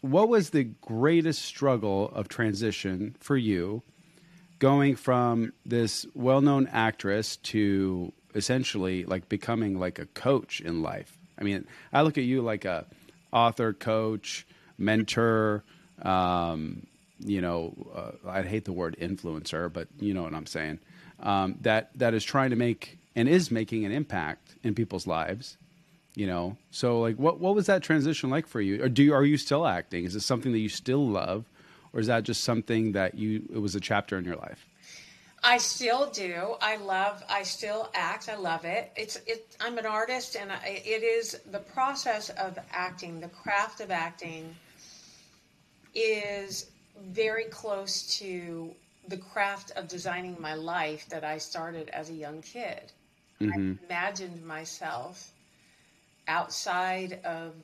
what was the greatest struggle of transition for you going from this well-known actress to essentially like becoming like a coach in life? I mean i look at you like a author coach mentor um, you know uh, i hate the word influencer but you know what i'm saying. Um, that that is trying to make and is making an impact in people's lives you know so like what what was that transition like for you or do you, are you still acting is it something that you still love or is that just something that you it was a chapter in your life I still do. I love. I still act. I love it. It's. It. I'm an artist, and I, it is the process of acting, the craft of acting, is very close to the craft of designing my life that I started as a young kid. Mm-hmm. I imagined myself outside of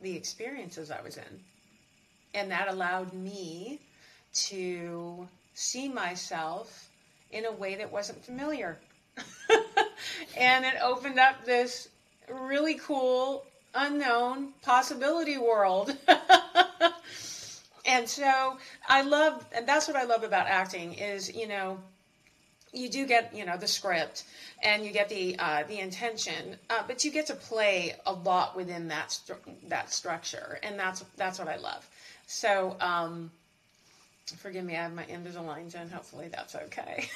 the experiences I was in. And that allowed me to see myself in a way that wasn't familiar. and it opened up this really cool, unknown possibility world. and so I love, and that's what I love about acting is, you know, you do get you know the script and you get the uh, the intention, uh, but you get to play a lot within that stru- that structure, and that's that's what I love. So um, forgive me, I have my Invisaligns in. Hopefully that's okay.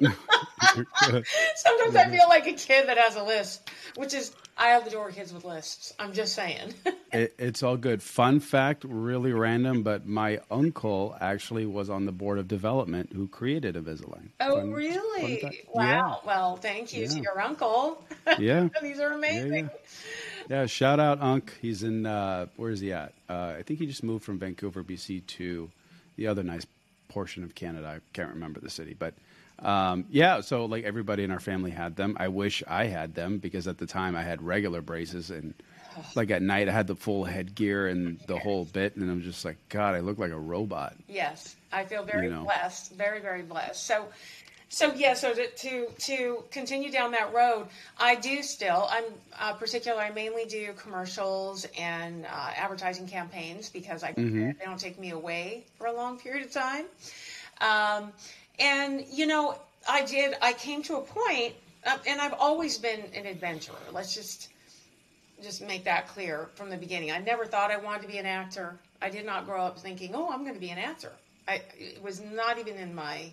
Sometimes I feel like a kid that has a list, which is I adore kids with lists. I'm just saying. it, it's all good. Fun fact, really random, but my uncle actually was on the board of development who created Invisalign. Oh, fun, really? Fun wow. Yeah. Well, thank you yeah. to your uncle. Yeah. These are amazing. Yeah, yeah. shout out Unc. He's in uh, where is he at? Uh, I think he just moved from Vancouver, BC to the other nice portion of Canada. I can't remember the city, but um, yeah, so like everybody in our family had them. I wish I had them because at the time I had regular braces and like at night I had the full headgear and the whole bit, and I'm just like, God, I look like a robot. Yes, I feel very you know? blessed, very very blessed. So, so yeah, so to, to to continue down that road, I do still. I'm uh, particular. I mainly do commercials and uh, advertising campaigns because I mm-hmm. they don't take me away for a long period of time. Um, and, you know, I did, I came to a point, uh, and I've always been an adventurer. Let's just just make that clear from the beginning. I never thought I wanted to be an actor. I did not grow up thinking, "Oh, I'm going to be an actor." I it was not even in my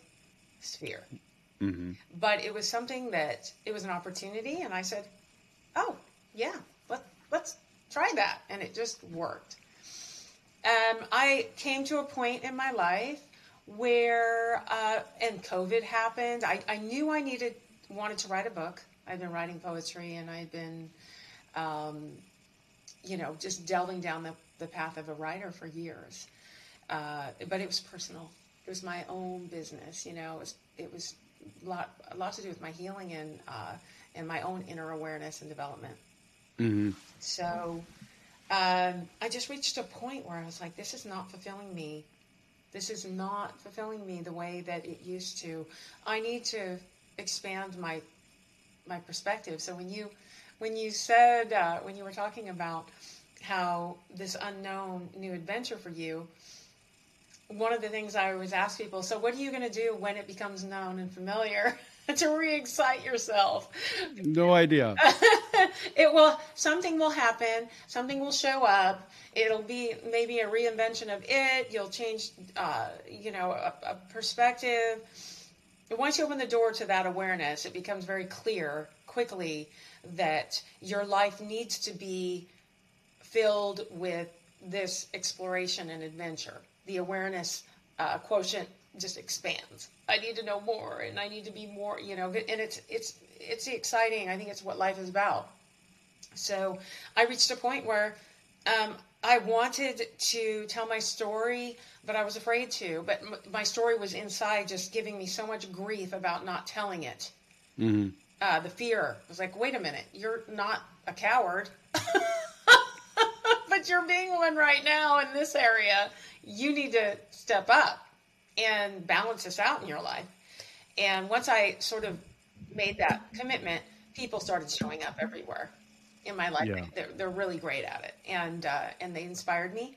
sphere. Mm-hmm. But it was something that it was an opportunity, and I said, "Oh, yeah, let let's try that," and it just worked. Um, I came to a point in my life where uh, and COVID happened. I, I knew I needed wanted to write a book. I'd been writing poetry and I'd been, um, you know, just delving down the, the path of a writer for years. Uh, but it was personal. It was my own business. You know, it was it was a lot a lot to do with my healing and uh, and my own inner awareness and development. Mm-hmm. So um, I just reached a point where I was like, this is not fulfilling me this is not fulfilling me the way that it used to. I need to expand my my perspective. So when you when you said uh, when you were talking about how this unknown new adventure for you, one of the things I always ask people, so what are you going to do when it becomes known and familiar? to re-excite yourself. No idea. it will something will happen, something will show up. It'll be maybe a reinvention of it. You'll change, uh, you know, a, a perspective. Once you open the door to that awareness, it becomes very clear quickly that your life needs to be filled with this exploration and adventure. The awareness uh, quotient just expands. I need to know more, and I need to be more, you know. And it's it's it's exciting. I think it's what life is about. So I reached a point where um, I wanted to tell my story, but I was afraid to. But m- my story was inside, just giving me so much grief about not telling it. Mm-hmm. Uh, the fear was like, wait a minute, you're not a coward, but you're being one right now in this area. You need to step up and balance this out in your life. And once I sort of made that commitment, people started showing up everywhere in my life. Yeah. They're, they're really great at it, and uh, and they inspired me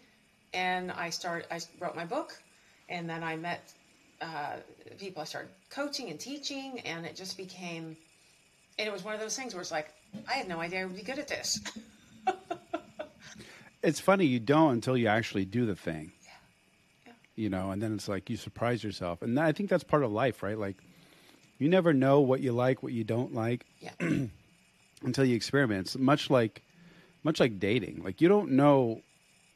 and I started. I wrote my book, and then I met uh, people. I started coaching and teaching, and it just became. And it was one of those things where it's like, I had no idea I would be good at this. it's funny you don't until you actually do the thing. Yeah. Yeah. You know, and then it's like you surprise yourself, and I think that's part of life, right? Like, you never know what you like, what you don't like, Yeah. until you experiment. It's much like, much like dating. Like you don't know.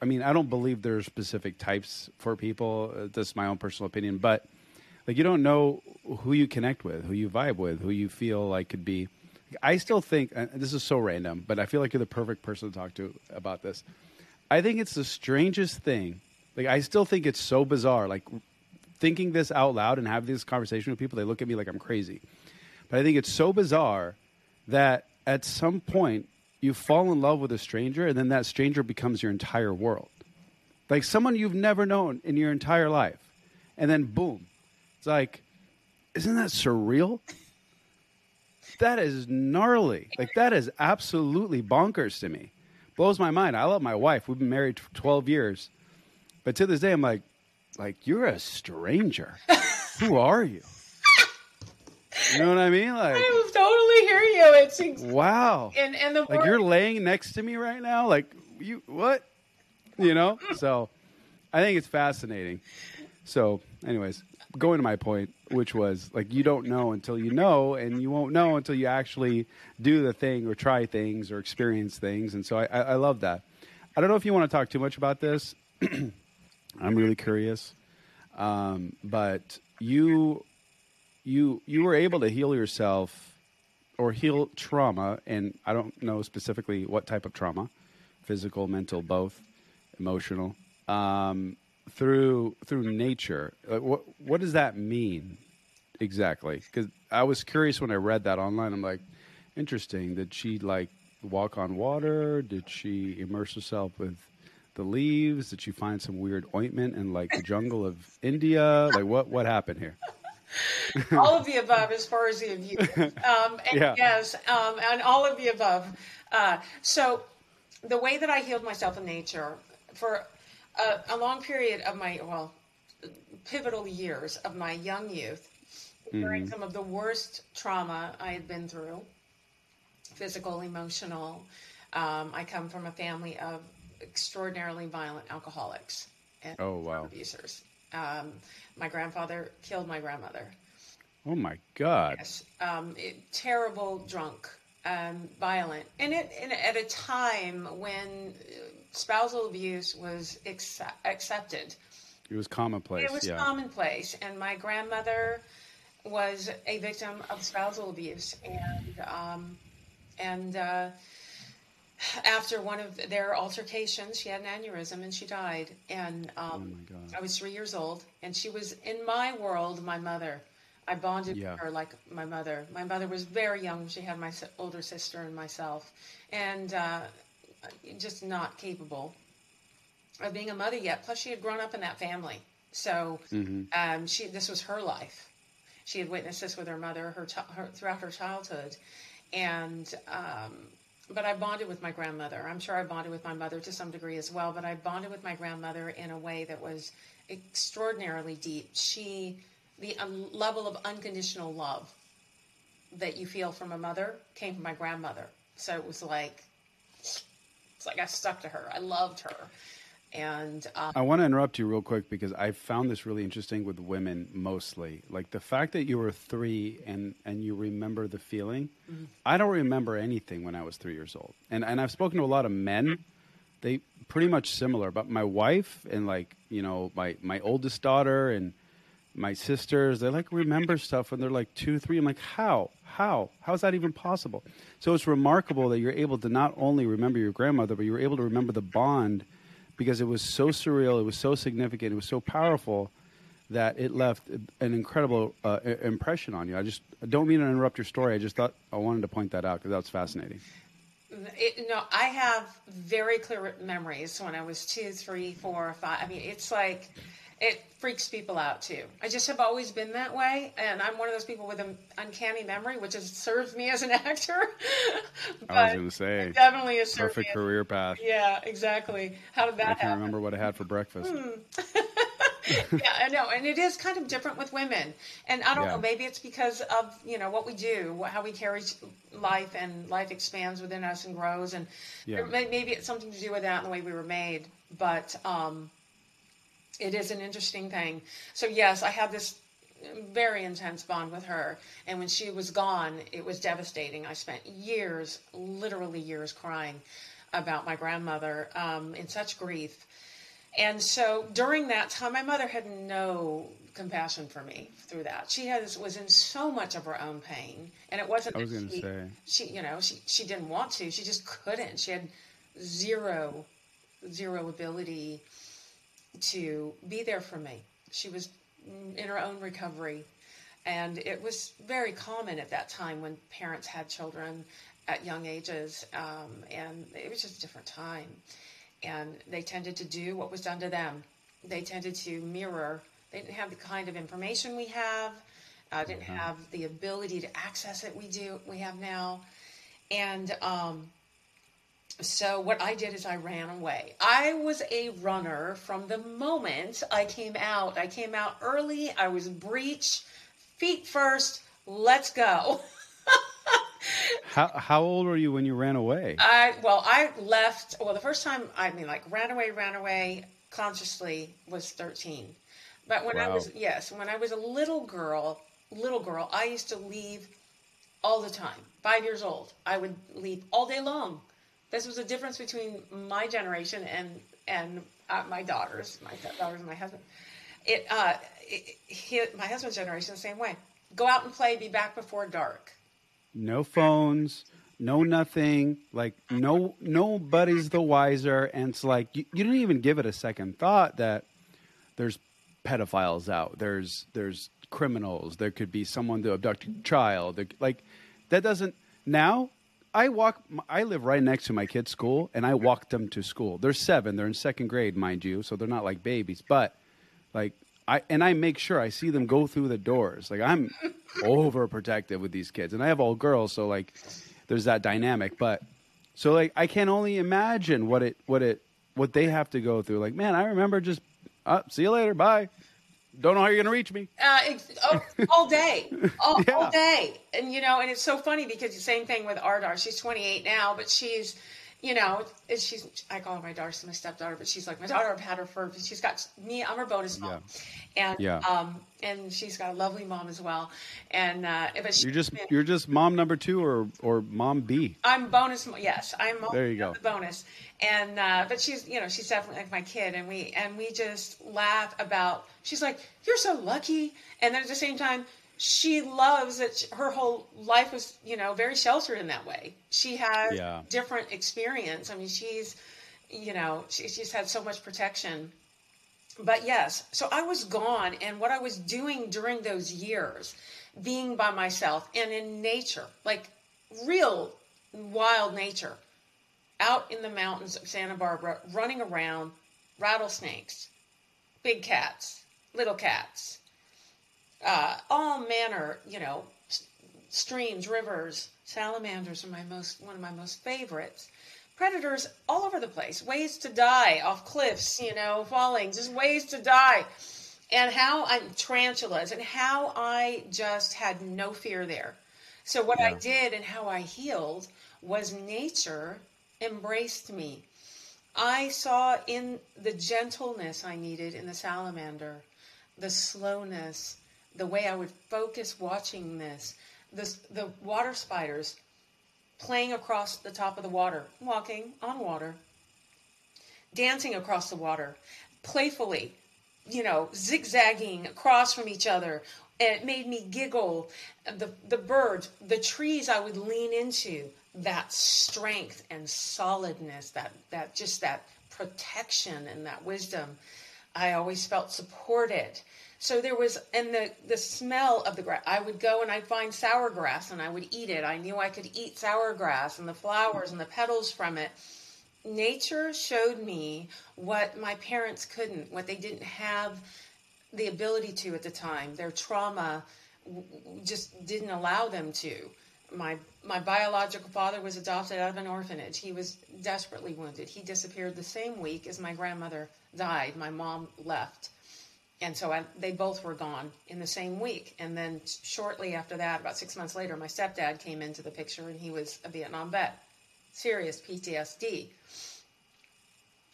I mean, I don't believe there are specific types for people. Uh, that's my own personal opinion, but like you don't know who you connect with, who you vibe with, who you feel like could be. I still think and this is so random, but I feel like you're the perfect person to talk to about this. I think it's the strangest thing. Like I still think it's so bizarre. Like thinking this out loud and having this conversation with people, they look at me like I'm crazy. But I think it's so bizarre that at some point you fall in love with a stranger and then that stranger becomes your entire world. Like someone you've never known in your entire life. And then boom. It's like, isn't that surreal? That is gnarly. Like that is absolutely bonkers to me. Blows my mind. I love my wife. We've been married 12 years. But to this day I'm like like you're a stranger. Who are you? You know what I mean? Like I totally hear you. It's ex- wow. and and the Like word- you're laying next to me right now. Like you what? You know? So I think it's fascinating. So, anyways, going to my point, which was like you don't know until you know, and you won't know until you actually do the thing or try things or experience things. And so I, I, I love that. I don't know if you want to talk too much about this. I'm really curious, um, but you you you were able to heal yourself or heal trauma, and I don't know specifically what type of trauma, physical, mental, both, emotional, um, through through nature. Like, what what does that mean exactly? Because I was curious when I read that online. I'm like, interesting. Did she like walk on water? Did she immerse herself with the leaves? Did she find some weird ointment in like the jungle of India? Like what what happened here? all of the above as far as the view. Um, and Yeah. Yes, um, and all of the above. Uh, so, the way that I healed myself in nature for a, a long period of my, well, pivotal years of my young youth, during some of the worst trauma I had been through physical, emotional. Um, I come from a family of extraordinarily violent alcoholics and Oh, wow. abusers. Um, my grandfather killed my grandmother. Oh my god! Yes, um, it, terrible drunk, um, violent, and it and at a time when uh, spousal abuse was accept, accepted. It was commonplace. It was yeah. commonplace, and my grandmother was a victim of spousal abuse, and um, and uh, after one of their altercations, she had an aneurysm and she died. And um, Oh. I was three years old, and she was in my world, my mother. I bonded Yeah. with her like my mother. My mother was very young. She had my older sister and myself, and uh, just not capable of being a mother yet. Plus, she had grown up in that family, so um, she this was her life. She had witnessed this with her mother her, her throughout her childhood, and um, but I bonded with my grandmother. I'm sure I bonded with my mother to some degree as well, but I bonded with my grandmother in a way that was extraordinarily deep. She the um, level of unconditional love that you feel from a mother came from my grandmother. So it was like like I stuck to her. I loved her, and um, I want to interrupt you real quick because I found this really interesting with women mostly. Like the fact that you were three and, and you remember the feeling. I don't remember anything when I was three years old. And, and I've spoken to a lot of men. They pretty much similar. But my wife and like, you know, my, my oldest daughter and my sisters, they like remember stuff when they're like two, three. I'm like, how? How? How is that even possible? So it's remarkable that you're able to not only remember your grandmother, but you were able to remember the bond because it was so surreal, it was so significant, it was so powerful that it left an incredible uh, impression on you. I just I don't mean to interrupt your story. I just thought I wanted to point that out because that was fascinating. It, no, I have very clear memories when I was two, three, four, five. I mean, it's like, it freaks people out too. I just have always been that way, and I'm one of those people with an uncanny memory, which has served me as an actor. I was going to say, definitely a perfect career path. Yeah, exactly. How did that? I can happen? remember what I had for breakfast. Hmm. yeah, I know, and it is kind of different with women, and I don't yeah. know. Maybe it's because of you know what we do, how we carry life, and life expands within us and grows, and yeah. maybe it's something to do with that and the way we were made. But um, it is an interesting thing. So yes, I had this very intense bond with her, and when she was gone, it was devastating. I spent years, literally years, crying about my grandmother um, in such grief and so during that time, my mother had no compassion for me through that. She has was in so much of her own pain, and it wasn't. I was going to say she, you know, she she didn't want to. She just couldn't. She had zero, zero ability to be there for me. She was in her own recovery, and it was very common at that time when parents had children at young ages, um, and it was just a different time and they tended to do what was done to them. They tended to mirror. They didn't have the kind of information we have. Uh, didn't mm-hmm. have the ability to access it we do we have now, and um, so what I did is I ran away. I was a runner from the moment I came out. I came out early. I was breech, feet first. Let's go. How how old were you when you ran away? I well, I left. Well, the first time I mean, like ran away, ran away consciously was thirteen. But when wow. I was yes, when I was a little girl, little girl, I used to leave all the time. Five years old, I would leave all day long. This was a difference between my generation and and uh, my daughters, my daughters and my husband. It, uh, it, he, my husband's generation the same way. Go out and play. Be back before dark no phones, no nothing. Like no nobody's the wiser, and it's like you, you didn't even give it a second thought that there's pedophiles out. There's there's criminals. There could be someone to abduct a child. like that doesn't now. I walk. I live right next to my kids' school, and I walk them to school. They're seven. They're in second grade, mind you, so they're not like babies. But like I and I make sure I see them go through the doors. Like I'm overprotective with these kids, and I have all girls, so like there's that dynamic. But so like I can only imagine what it what it what they have to go through. Like man, I remember just uh, see you later, bye. Don't know how you're gonna reach me. Uh, oh, all day, all, yeah. all day, and you know, and it's so funny because the same thing with Ardar. She's 28 now, but she's you know, she's I call her my daughter, she's my stepdaughter, but she's like my daughter. I've had her for she's got me. I'm her bonus mom, yeah. and yeah. um, and she's got a lovely mom as well. And uh, but she, you're just you're just mom number two or or mom B. I'm bonus. Yes, I'm. There you go. The bonus, and uh, but she's you know she's definitely like my kid, and we and we just laugh about. She's like, you're so lucky, and then at the same time she loves that her whole life was, you know, very sheltered in that way. She has yeah. different experience. I mean, she's, you know, she, she's had so much protection. But yes, so I was gone, and what I was doing during those years, being by myself and in nature, like real wild nature, out in the mountains of Santa Barbara, running around, rattlesnakes, big cats, little cats, uh, all manner, you know, streams, rivers, salamanders are my most one of my most favorites. Predators all over the place, ways to die off cliffs, you know, falling, just ways to die. And how I'm tarantulas and how I just had no fear there. So what yeah. I did and how I healed was nature embraced me. I saw in the gentleness I needed in the salamander, the slowness, the way I would focus watching this, this the water spiders playing across the top of the water, walking on water, dancing across the water, playfully, you know, zigzagging across from each other. And it made me giggle. The the birds, the trees I would lean into, that strength and solidness, that that just that protection and that wisdom. I always felt supported. So there was, and the, the smell of the grass, I would go and I'd find sour grass and I would eat it. I knew I could eat sour grass and the flowers and the petals from it. Nature showed me what my parents couldn't, what they didn't have the ability to at the time. Their trauma just didn't allow them to. My my biological father was adopted out of an orphanage. He was desperately wounded. He disappeared the same week as my grandmother died. My mom left. And so I, they both were gone in the same week. And then shortly after that, about six months later, my stepdad came into the picture and he was a Vietnam vet. Serious PTSD.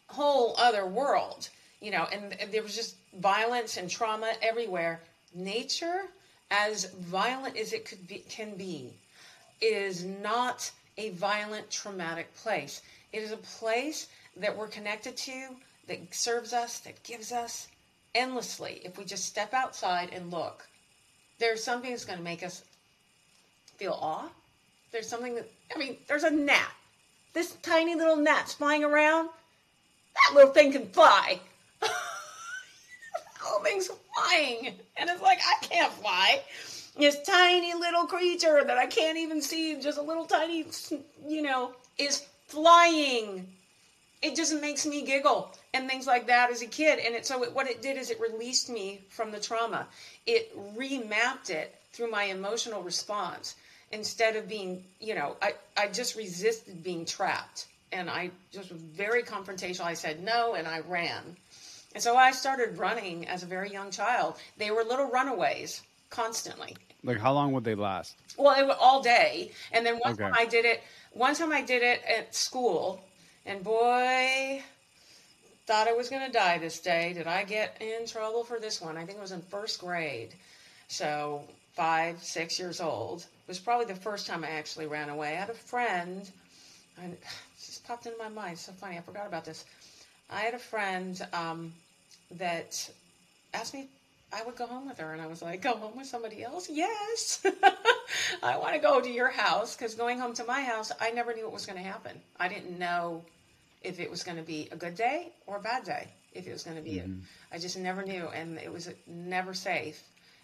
Whole other world, you know, and, and there was just violence and trauma everywhere. Nature, as violent as it could be, can be, is not a violent, traumatic place. It is a place that we're connected to, that serves us, that gives us endlessly if we just step outside and look. There's something that's going to make us feel awe. There's something that, I mean, there's a gnat. This tiny little gnat's flying around. That little thing can fly. little thing's flying. And it's like, I can't fly. This tiny little creature that I can't even see, just a little tiny, you know, is flying. It just makes me giggle and things like that as a kid. And it, so it, what it did is it released me from the trauma. It remapped it through my emotional response instead of being, you know, I, I just resisted being trapped. And I just was very confrontational. I said no and I ran. And so I started running as a very young child. They were little runaways constantly. Like how long would they last? Well, it was all day. And then one okay. time I did it. One time I did it at school, and boy, thought I was going to die this day. Did I get in trouble for this one? I think it was in first grade. So five, six years old. It was probably the first time I actually ran away. I had a friend, and it just popped into my mind. It's so funny. I forgot about this. I had a friend um, that asked me I would go home with her, and I was like, "Go home with somebody else? Yes, I want to go to your house because going home to my house, I never knew what was going to happen. I didn't know if it was going to be a good day or a bad day. If it was going to be, mm-hmm. I just never knew, and it was never safe.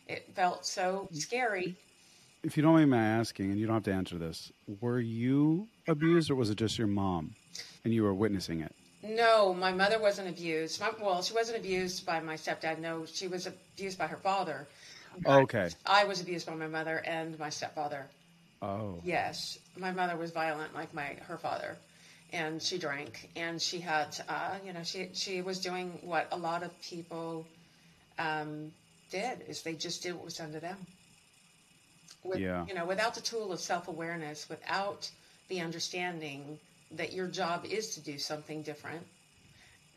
It felt so scary. If you don't mind my asking, and you don't have to answer this, were you abused, or was it just your mom, and you were witnessing it? No, my mother wasn't abused. My, well, she wasn't abused by my stepdad. No, she was abused by her father. Okay. I was abused by my mother and my stepfather. Oh. Yes, my mother was violent like my her father, and she drank, and she had, uh, you know, she she was doing what a lot of people um, did is they just did what was done to them. With, yeah. You know, without the tool of self awareness, without the understanding that your job is to do something different.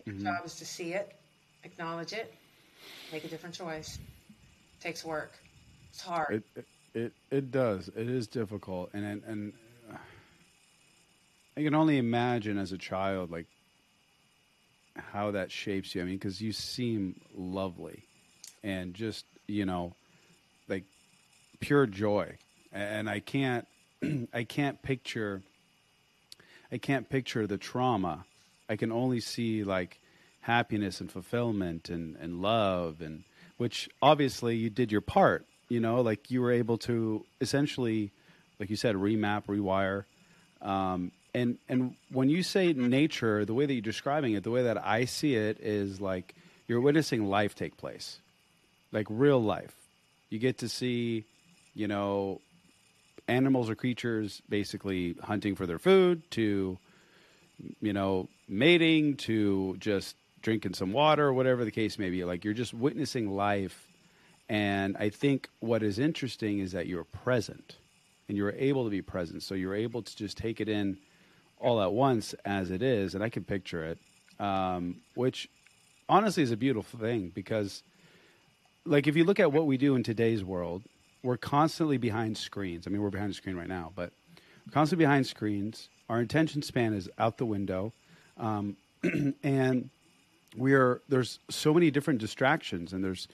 Your mm-hmm. job is to see it, acknowledge it, make a different choice. Takes work. It's hard. It, it it does. It is difficult, and and, and I can only imagine as a child like how that shapes you. I mean, because you seem lovely, and just you know, like pure joy, and I can't I can't picture I can't picture the trauma. I can only see like happiness and fulfillment and, and love and which obviously you did your part, you know, like you were able to essentially, like you said, remap, rewire. Um, and and when you say nature, the way that you're describing it, the way that I see it is like you're witnessing life take place, like real life. You get to see, you know, animals or creatures basically hunting for their food to you know mating to just drinking some water or whatever the case may be like you're just witnessing life and i think what is interesting is that you're present and you're able to be present so you're able to just take it in all at once as it is and i can picture it um, which honestly is a beautiful thing because like if you look at what we do in today's world we're constantly behind screens. I mean, we're behind a screen right now, but constantly behind screens. Our attention span is out the window, um, and we are there's so many different distractions, and there's,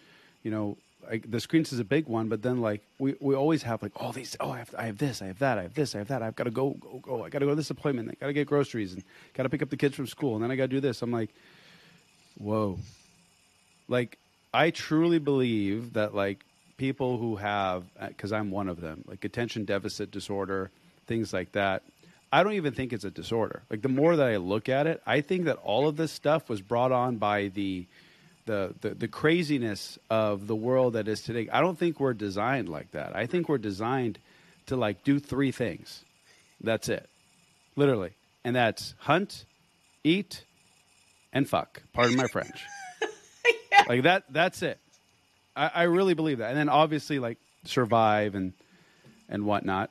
you know, like the screens is a big one, but then like we, we always have like all these. Oh, I have, I have this, I have that, I have this, I have that. I've got to go, go, go. I got to go to this appointment. I got to get groceries and got to pick up the kids from school, and then I got to do this. I'm like, whoa, like I truly believe that like people who have, because uh, I'm one of them, like attention deficit disorder, things like that. I don't even think it's a disorder. Like the more that I look at it, I think that all of this stuff was brought on by the the, the the craziness of the world that is today. I don't think we're designed like that. I think we're designed to like do three things. That's it, literally, and that's hunt, eat, and fuck. Pardon my French. yeah. Like that. That's it. I, I really believe that. And then obviously like survive and and whatnot.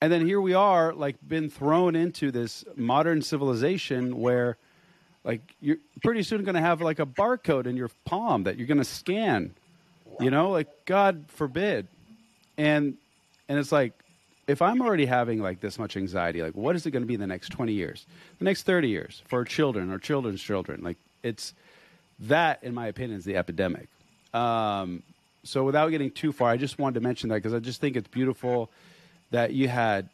And then here we are, like been thrown into this modern civilization where like you're pretty soon going to have like a barcode in your palm that you're going to scan. You know, like God forbid. And and it's like if I'm already having like this much anxiety, like what is it going to be in the next 20 years, the next 30 years for children or children's children? Like it's that, in my opinion, is the epidemic. Um, so without getting too far, I just wanted to mention that because I just think it's beautiful that you had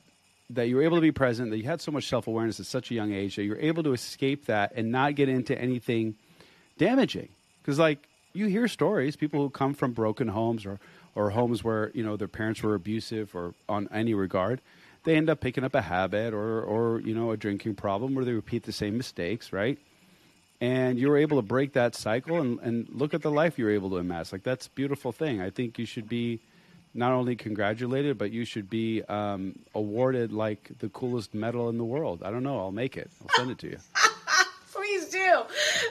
that you were able to be present, that you had so much self awareness at such a young age that you're able to escape that and not get into anything damaging. Because like you hear stories, people who come from broken homes or or homes where you know their parents were abusive or on any regard, they end up picking up a habit or or you know a drinking problem where they repeat the same mistakes, right? And you were able to break that cycle and, and look at the life you were able to amass. Like that's beautiful thing. I think you should be not only congratulated, but you should be um, awarded like the coolest medal in the world. I don't know. I'll make it. I'll send it to you. Please do.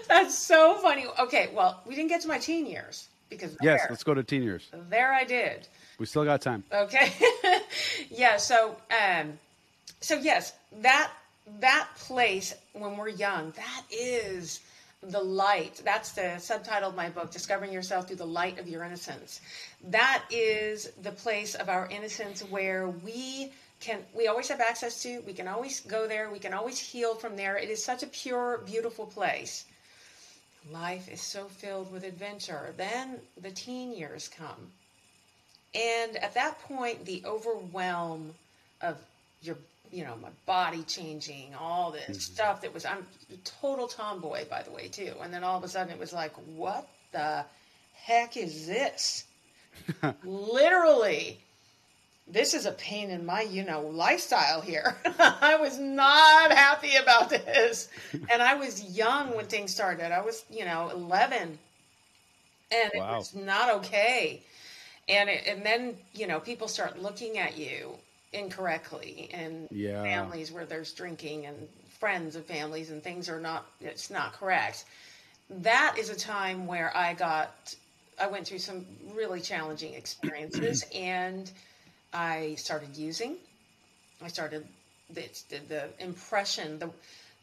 That's so funny. Okay, well, we didn't get to my teen years because yes, let's go to teen years. There I did. We still got time. Okay. yeah. So, um, so yes, that that place when we're young, that is the light. That's the subtitle of my book, Discovering Yourself Through the Light of Your Innocence. That is the place of our innocence where we can we always have access to, we can always go there, we can always heal from there. It is such a pure, beautiful place. Life is so filled with adventure. Then the teen years come. And at that point, the overwhelm of your, you know, my body changing, all this mm-hmm. stuff that was, I'm a total tomboy, by the way, too. And then all of a sudden it was like, what the heck is this? Literally this is a pain in my, you know, lifestyle here. I was not happy about this. and I was young when things started. I was, you know, 11. And wow. it was not okay. And it, and then, you know, people start looking at you incorrectly and yeah. families where there's drinking and friends of families and things are not it's not correct. That is a time where I got I went through some really challenging experiences and I started using. I started the, the, impression. The,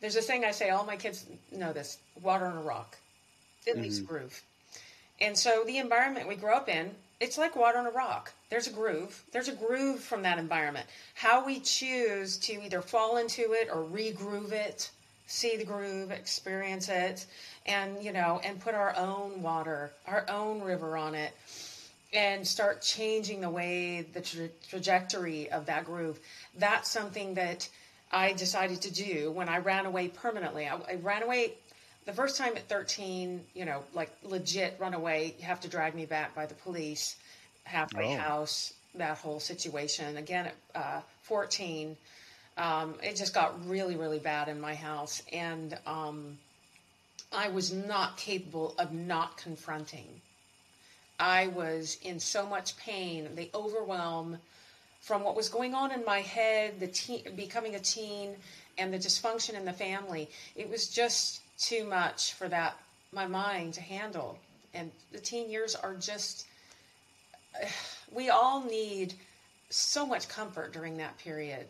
there's a thing I say, all my kids know this water on a rock, at mm-hmm. least groove. And so the environment we grow up in, it's like water on a rock. There's a groove. There's a groove from that environment. How we choose to either fall into it or regroove it, see the groove, experience it, and you know, and put our own water, our own river on it and start changing the way the tra- trajectory of that groove. That's something that I decided to do when I ran away permanently. I, I ran away the first time at 13, you know, like legit run away. You have to drag me back by the police, halfway oh. house, that whole situation. Again at uh, 14, um, it just got really, really bad in my house. And um, I was not capable of not confronting I was in so much pain, the overwhelm from what was going on in my head, the teen, becoming a teen, and the dysfunction in the family. It was just too much for that my mind to handle. And the teen years are just we all need so much comfort during that period,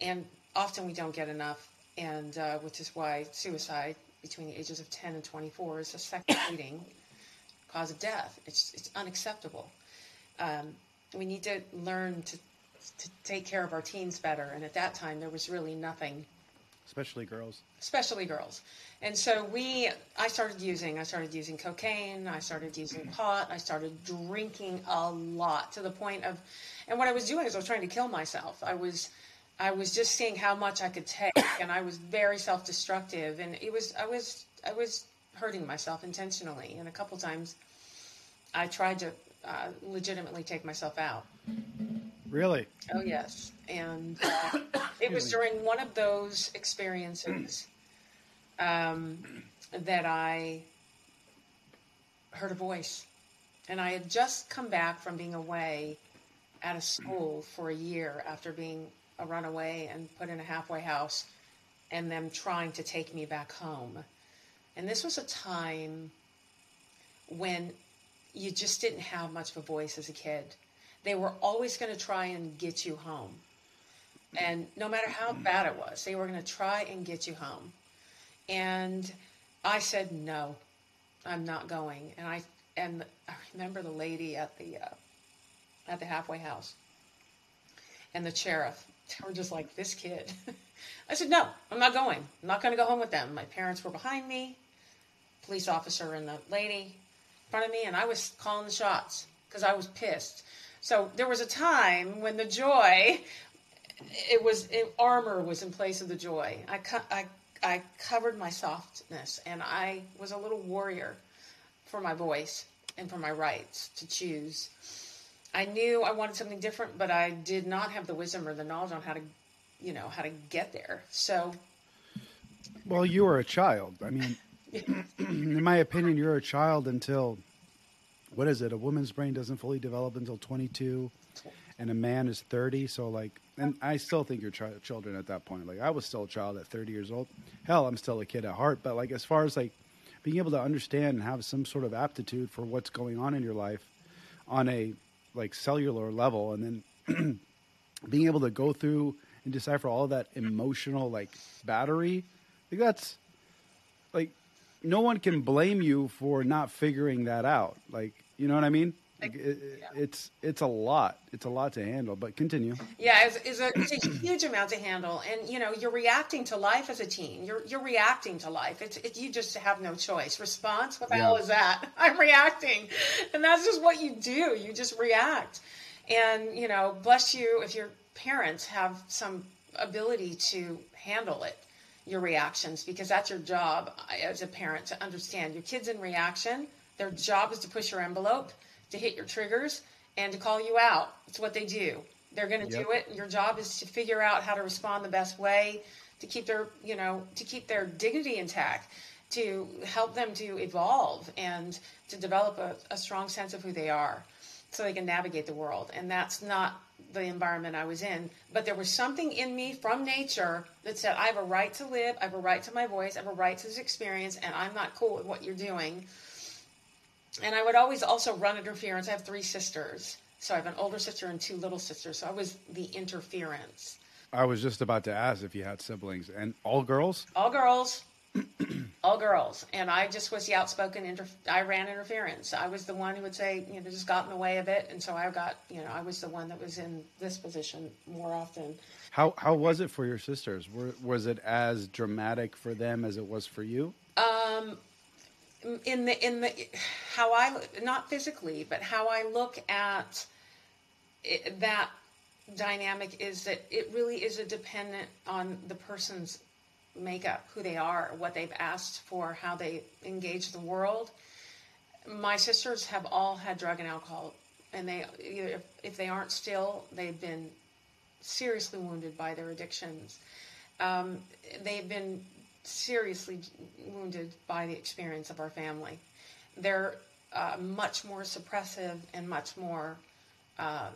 and often we don't get enough. And uh, which is why suicide between the ages of 10 and 24 is a second leading cause of death. It's it's unacceptable. Um, we need to learn to to take care of our teens better. And at that time, there was really nothing. Especially girls. Especially girls. And so we, I started using, I started using cocaine, I started using pot, I started drinking a lot to the point of, and what I was doing is I was trying to kill myself. I was, I was just seeing how much I could take, and I was very self-destructive, and it was, I was, I was hurting myself intentionally. And a couple times I tried to uh, legitimately take myself out. Really? Oh, yes. And uh, it was during one of those experiences um, that I heard a voice. And I had just come back from being away at a school for a year after being a runaway and put in a halfway house and them trying to take me back home. And this was a time when you just didn't have much of a voice as a kid. They were always going to try and get you home. And no matter how bad it was, they were going to try and get you home. And I said, no, I'm not going. And I, and I remember the lady at the, uh, at the halfway house and the sheriff. They were just like, this kid. I said, no, I'm not going. I'm not going to go home with them. My parents were behind me, police officer and the lady in front of me, and I was calling the shots because I was pissed. So there was a time when the joy, it was it, armor was in place of the joy. I, I I covered my softness, and I was a little warrior for my voice and for my rights to choose. I knew I wanted something different, but I did not have the wisdom or the knowledge on how to, you know, how to get there. So, well, you were a child. I mean, in my opinion, you're a child until what is it? A woman's brain doesn't fully develop until 22, and a man is 30. So, like, and I still think you're ch- children at that point. Like, I was still a child at 30 years old. Hell, I'm still a kid at heart. But like, as far as like being able to understand and have some sort of aptitude for what's going on in your life on a like cellular level, and then being able to go through and decipher all that emotional like battery, like that's like no one can blame you for not figuring that out. Like, you know what I mean? Like it, yeah. It's it's a lot. It's a lot to handle. But continue. Yeah, it's, it's, a, it's, a, huge amount to handle, and you know you're reacting to life as a teen. You're you're reacting to life. It's it, you just have no choice. Response? What the yeah. hell is that? I'm reacting, and that's just what you do. You just react, and you know, bless you if your parents have some ability to handle it your reactions because that's your job as a parent to understand your kids in reaction. Their job is to push your envelope, to hit your triggers, and to call you out. It's what they do. They're going to yep. do it. Your job is to figure out how to respond the best way to keep their, you know, to keep their dignity intact, to help them to evolve and to develop a, a strong sense of who they are so they can navigate the world. And that's not the environment I was in, but there was something in me from nature that said, I have a right to live, I have a right to my voice, I have a right to this experience, and I'm not cool with what you're doing. And I would always also run interference. I have three sisters. So I have an older sister and two little sisters. So I was the interference. I was just about to ask if you had siblings and all girls? All girls. all girls, and I just was the outspoken. Inter- I ran interference. I was the one who would say, you know, just got in the way of it, and so I got, you know, I was the one that was in this position more often. How how was it for your sisters? Were, was it as dramatic for them as it was for you? Um, in the in the how I not physically, but how I look at it, that dynamic is that it really is a dependent on the person's makeup, who they are, what they've asked for, how they engage the world. My sisters have all had drug and alcohol, and they if, if they aren't still, they've been seriously wounded by their addictions. Um, they've been seriously wounded by the experience of our family. They're uh, much more suppressive and much more. Um,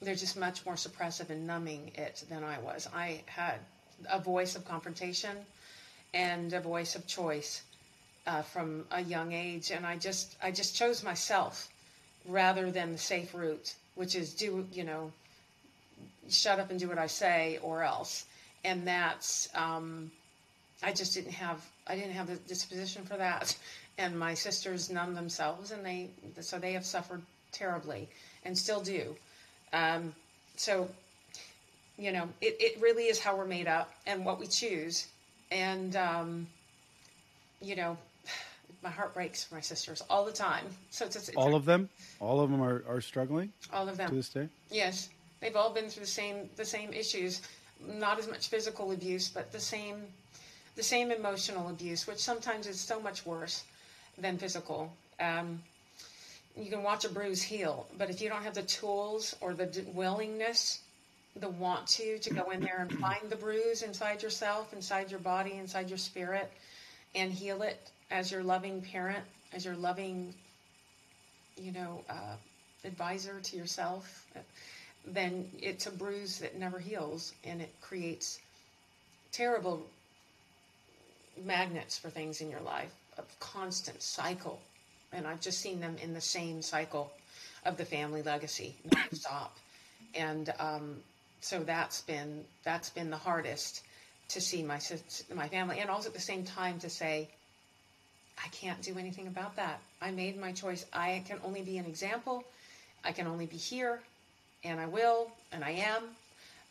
they're just much more suppressive and numbing it than I was. I had a voice of confrontation and a voice of choice uh, from a young age, and I just I just chose myself rather than the safe route, which is do you know shut up and do what I say or else, and that's um, I just didn't have I didn't have the disposition for that, and my sisters numb themselves, and they so they have suffered terribly and still do. Um, so you know, it, it really is how we're made up and what we choose. And, um, you know, my heart breaks for my sisters all the time. So it's, it's, it's all of them, all of them are, are struggling. All of them to this day. Yes, they've all been through the same the same issues. Not as much physical abuse, but the same the same emotional abuse, which sometimes is so much worse than physical. Um, you can watch a bruise heal, but if you don't have the tools or the willingness the want to to go in there and find the bruise inside yourself, inside your body, inside your spirit, and heal it. as your loving parent, as your loving, you know, uh, advisor to yourself, then it's a bruise that never heals and it creates terrible magnets for things in your life, a constant cycle. And I've just seen them in the same cycle of the family legacy, non-stop. and um, so that's been that's been the hardest to see my my family, and also at the same time to say, I can't do anything about that. I made my choice. I can only be an example. I can only be here, and I will, and I am.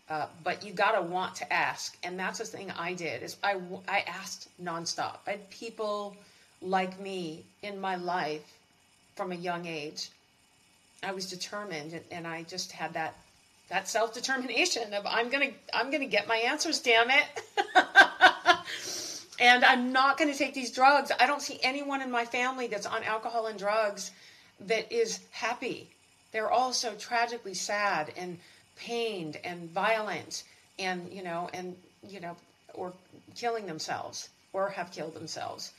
Uh, but you gotta want to ask, and that's the thing I did. Is I I asked nonstop. I had people like me in my life from a young age. I was determined, and I just had that that self determination of I'm gonna I'm gonna get my answers. Damn it. and I'm not to take these drugs. I don't see anyone in my family that's on alcohol and drugs that is happy. They're all so tragically sad and pained and violent and, you know, and, you know, or killing themselves or have killed themselves.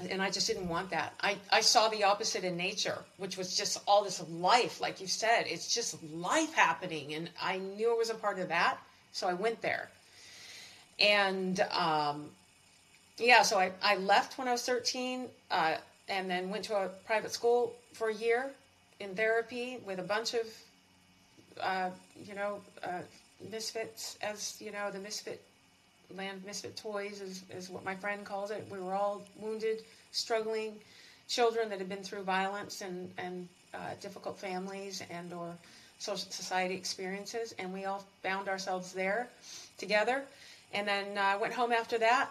And I just didn't want that. I, I saw the opposite in nature, which was just all this life, like you said. It's just life happening. And I knew it was a part of that. So I went there. And um, yeah, so I, I left when I was 13 uh, and then went to a private school for a year in therapy with a bunch of, uh, you know, uh, misfits, as you know, the misfit land of misfit toys is, is what my friend calls it. We were all wounded, struggling children that had been through violence and, and uh, difficult families and or social society experiences, and we all found ourselves there together. And then I uh, went home after that.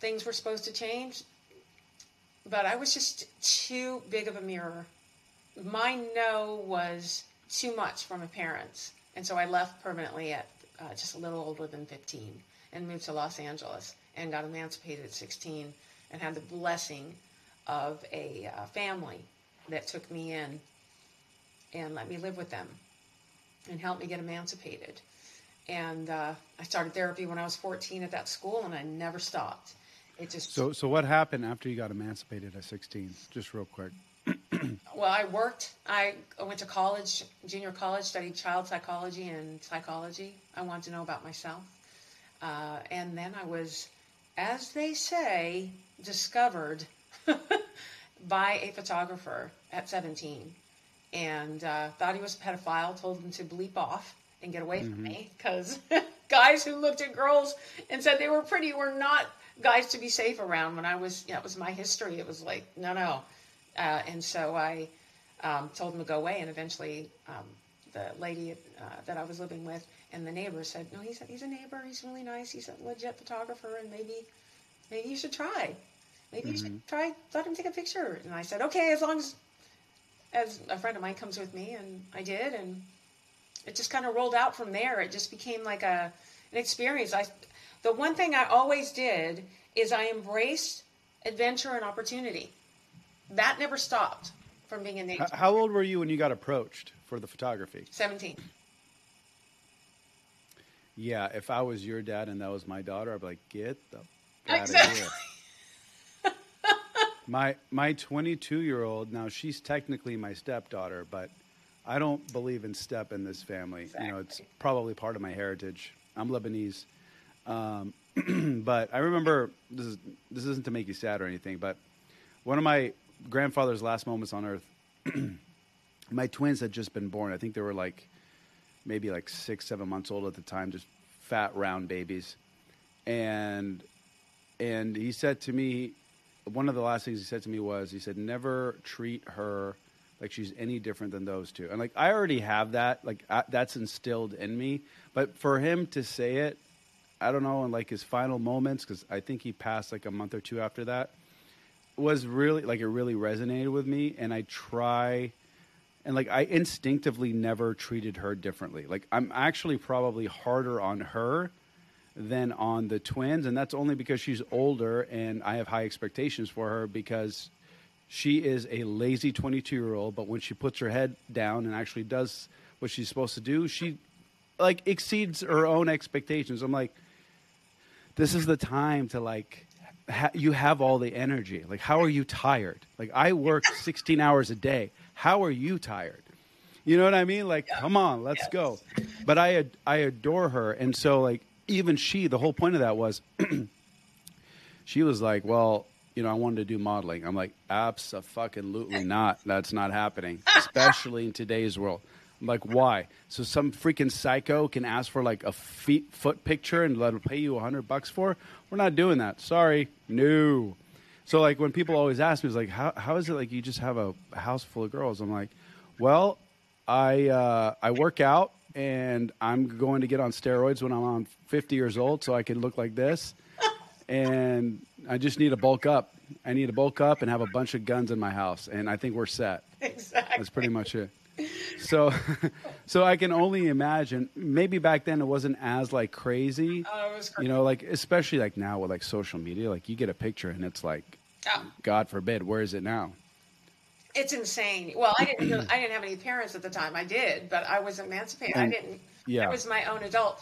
Things were supposed to change, but I was just too big of a mirror my no was too much for my parents. And so I left permanently at uh, just a little older than 15 and moved to Los Angeles and got emancipated at 16 and had the blessing of a uh, family that took me in and let me live with them and helped me get emancipated. And uh, I started therapy when I was 14 at that school, and I never stopped. It just so. So what happened after you got emancipated at 16? Just real quick. well, I worked. I went to college, junior college, studied child psychology and psychology. I wanted to know about myself. Uh, and then I was, as they say, discovered by a photographer at 17 and uh, thought he was a pedophile, told him to bleep off and get away mm-hmm. from me because guys who looked at girls and said they were pretty were not guys to be safe around when I was, you know, it was my history. It was like, no, no. Uh, and so I um, told him to go away, and eventually um, the lady uh, that I was living with and the neighbor said, "No, he's a, he's a neighbor. He's really nice. He's a legit photographer, and maybe maybe you should try. Maybe mm-hmm. you should mm-hmm. try. Let him take a picture." And I said, "Okay, as long as as a friend of mine comes with me," and I did, and it just kind of rolled out from there. It just became like a an experience. I the one thing I always did is I embraced adventure and opportunity that never stopped from being in nature. How old were you when you got approached for the photography? 17. Yeah, if I was your dad and that was my daughter, I'd be like, get the out exactly. of here. my my 22 year old now she's technically my stepdaughter, but I don't believe in step in this family. Exactly. You know, it's probably part of my heritage. I'm Lebanese, um, but I remember this is this isn't to make you sad or anything, but one of my grandfather's last moments on earth, my twins had just been born. I think they were like maybe like six, seven months old at the time, just fat, round babies. And and he said to me, one of the last things he said to me was, he said, never treat her like she's any different than those two. And like I already have that, like I, that's instilled in me. But for him to say it, I don't know, in like his final moments, because I think he passed like a month or two after that was really like it really resonated with me and I try and like I instinctively never treated her differently. Like I'm actually probably harder on her than on the twins and that's only because she's older and I have high expectations for her because she is a lazy 22 year old but when she puts her head down and actually does what she's supposed to do she like exceeds her own expectations i'm like this is the time to like ha- you have all the energy. Like, how are you tired? Like, I work 16 hours a day. How are you tired? You know what I mean? Like, come on, let's go. But I ad- I adore her, and so like even she, the whole point of that was, she was like, well, you know, I wanted to do modeling. I'm like, absolutely not. That's not happening, especially in today's world. Like, why? So some freaking psycho can ask for like a feet foot picture and let him pay you a hundred bucks for? We're not doing that. Sorry, no. So like when people always ask me, it's like, how how is it like you just have a house full of girls? I'm like, well, I uh, I work out and I'm going to get on steroids when I'm on 50 years old, so I can look like this. And I just need to bulk up. I need to bulk up and have a bunch of guns in my house, and I think we're set. Exactly. That's pretty much it. So, so I can only imagine. Maybe back then it wasn't as like crazy, Oh, it was you know, like especially like now with like social media. Like you get a picture and it's like, Oh, God forbid, where is it now? it's insane. Well, I didn't. I didn't have any parents at the time. I did, but I was emancipated. I didn't. yeah. I was my own adult,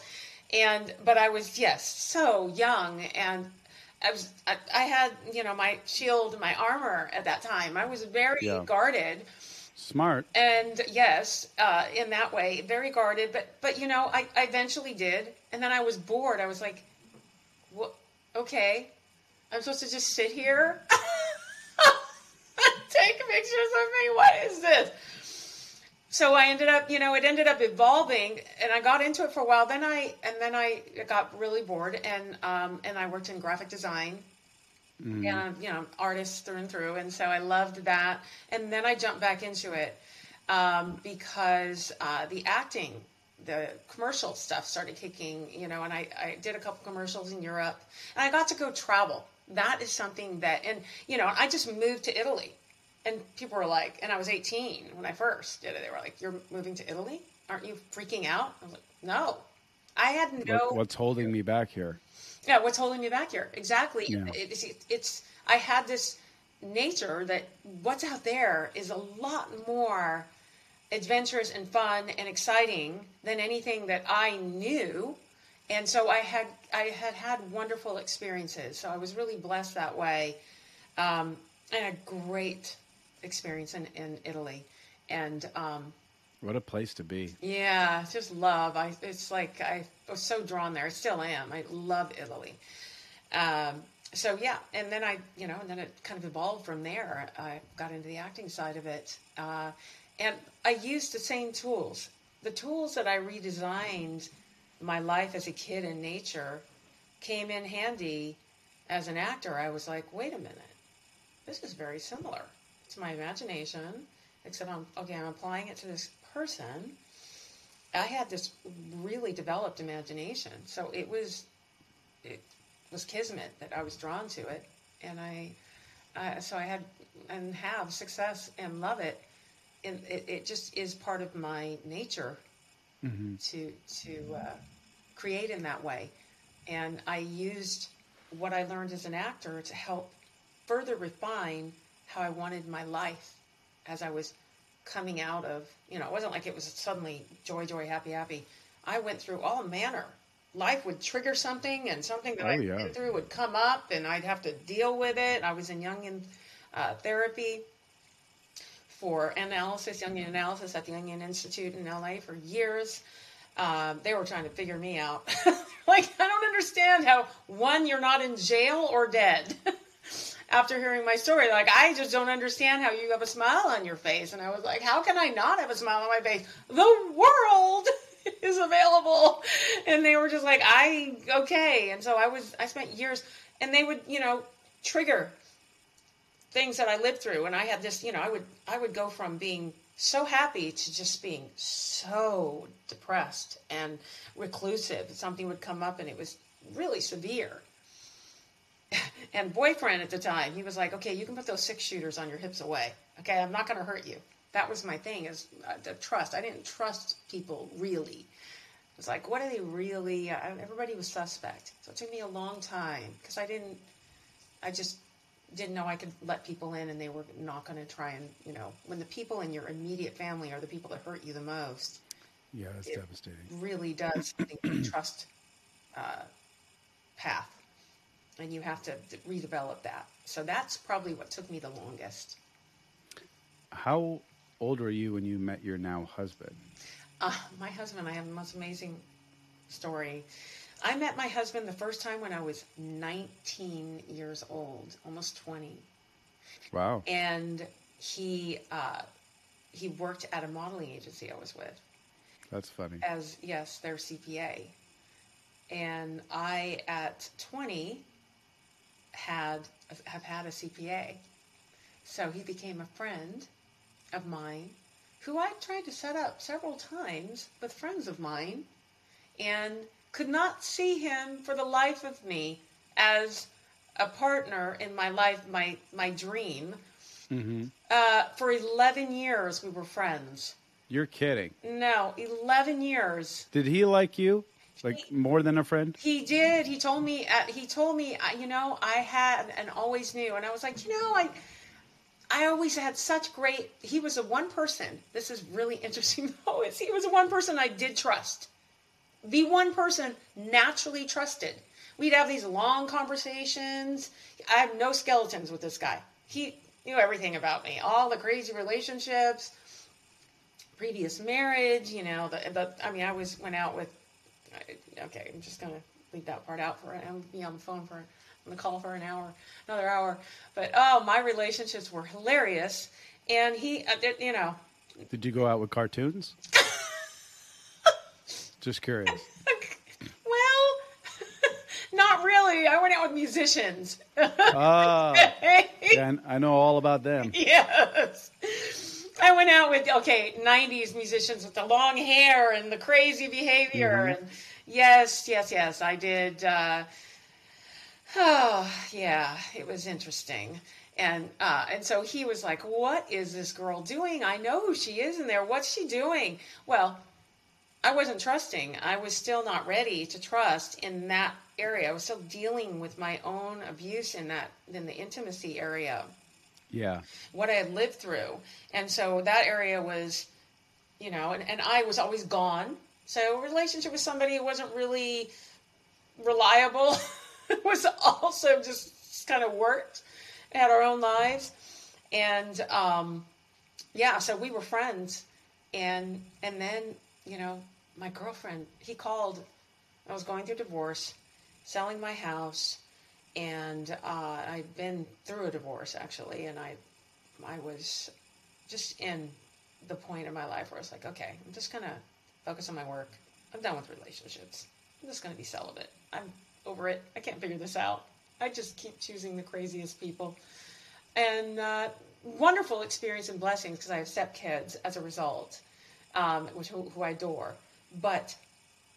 and but I was yes so young, and I was. I, I had you know my shield, my armor at that time. I was very Yeah. guarded. Smart. and yes uh, in that way very guarded but but you know I, I eventually did and then i was bored. I was like what okay i'm supposed to just sit here? Take pictures of me? What is this? So i ended up you know it ended up evolving and i got into it for a while. Then i and then i got really bored and um, and i worked in graphic design and I'm, you know, artist through and through, and so I loved that. And then I jumped back into it um, because uh, the acting, the commercial stuff started kicking, you know, and I, I did a couple commercials in Europe, and I got to go travel. That is something that, and you know, I just moved to Italy, and people were like, and I was 18 when I first did it. They were like, "You're moving to Italy? Aren't you freaking out?" I was like, "No." I had no. What, what's holding me back here? Yeah, what's holding me back here? Exactly. Yeah. It- It's, it's I had this nature that what's out there is a lot more adventurous and fun and exciting than anything that I knew. And so I had I had had wonderful experiences. So I was really blessed that way, um, and a great experience in, in Italy. And um, What a place to be. yeah, just love. I it's like I was so drawn there. I still am. I love Italy. Um, so yeah, and then I, you know, and then it kind of evolved from there. I got into the acting side of it, uh, and I used the same tools. The tools that I redesigned my life as a kid in nature came in handy as an actor. I was like, wait a minute, this is very similar to my imagination, except I'm okay. I'm applying it to this person. I had this really developed imagination, so it was it was kismet that I was drawn to it, and I, I so I had and have success and love it, and it, it just is part of my nature to to uh, create in that way, and I used what I learned as an actor to help further refine how I wanted my life as I was coming out of, you know, it wasn't like it was suddenly joy, joy, happy, happy. I went through all manner. Life would trigger something, and something that Oh, I'd yeah. been through would come up, and I'd have to deal with it. I was in Jungian uh, therapy for analysis, Jungian analysis at the Jungian Institute in LA for years. Um, they were trying to figure me out. like, I don't understand how, one, you're not in jail or dead. After hearing my story, like, I just don't understand how you have a smile on your face. And I was like, how can I not have a smile on my face? The world is available. And they were just like, I, okay. And so I was, I spent years, and they would, you know, trigger things that I lived through. And I had this, you know, I would I would go from being so happy to just being so depressed and reclusive. Something would come up and it was really severe. And boyfriend at the time, he was like, "Okay, you can put those six shooters on your hips away. Okay, I'm not going to hurt you." That was my thing is uh, the trust. I didn't trust people really. It was like, what are they really? Uh, everybody was suspect. So it took me a long time because I didn't. I just didn't know I could let people in and they were not going to try and, you know, when the people in your immediate family are the people that hurt you the most, Yeah, that's It- devastating. really does something to the trust uh, path. And you have to redevelop that. So that's probably what took me the longest. How old were you when you met your now husband? Uh, my husband, I have the most amazing story. I met my husband the first time when I was 19 years old, almost 20. Wow. And he uh, he worked at a modeling agency I was with That's funny. as yes, their CPA. And I at 20 had have had a CPA. So he became a friend of mine who I tried to set up several times with friends of mine and could not see him for the life of me as a partner in my life, my my dream. hmm Uh, for 11 years, we were friends. You're kidding. No, 11 years. Did he like you? Like more than a friend? He did. He told me. Uh, he told me. Uh, you know, I had and always knew, and I was like, you know, I, I always had such great. He was a one person. This is really interesting, though. Is he was a one person I did trust. The one person naturally trusted. We'd have these long conversations. I have no skeletons with this guy. He knew everything about me, all the crazy relationships, previous marriage. You know, the, the I mean, I was went out with okay, I'm just gonna leave that part out for I'm gonna be on the phone for I'm gonna call for an hour, another hour. But oh, my relationships were hilarious, and he, uh, did- you know, Did you go out with cartoons? Just curious. well, not really. I went out with musicians. Ah, yeah, I know all about them. yes. I went out with okay, '90s musicians with the long hair and the crazy behavior, and yes, yes, yes, I did. Uh, oh, yeah, it was interesting, and uh, and so he was like, "What is this girl doing? I know who she is in there. What's she doing?" Well, I wasn't trusting. I was still not ready to trust in that area. I was still dealing with my own abuse in that in the intimacy area Yeah. what I had lived through. And so that area was, you know, and, and I was always gone. So a relationship with somebody who wasn't really reliable was also just kind of worked, had our own lives. And um, yeah, so we were friends. And and then, you know, my girlfriend, he called, I was going through divorce, selling my house, and uh, I've been through a divorce actually, and I, I was just in the point in my life where I was like, okay, I'm just gonna focus on my work. I'm done with relationships. I'm just gonna be celibate. I'm over it. I can't figure this out. I just keep choosing the craziest people, and uh, wonderful experience and blessings because I have stepkids as a result, um, which who, who I adore. But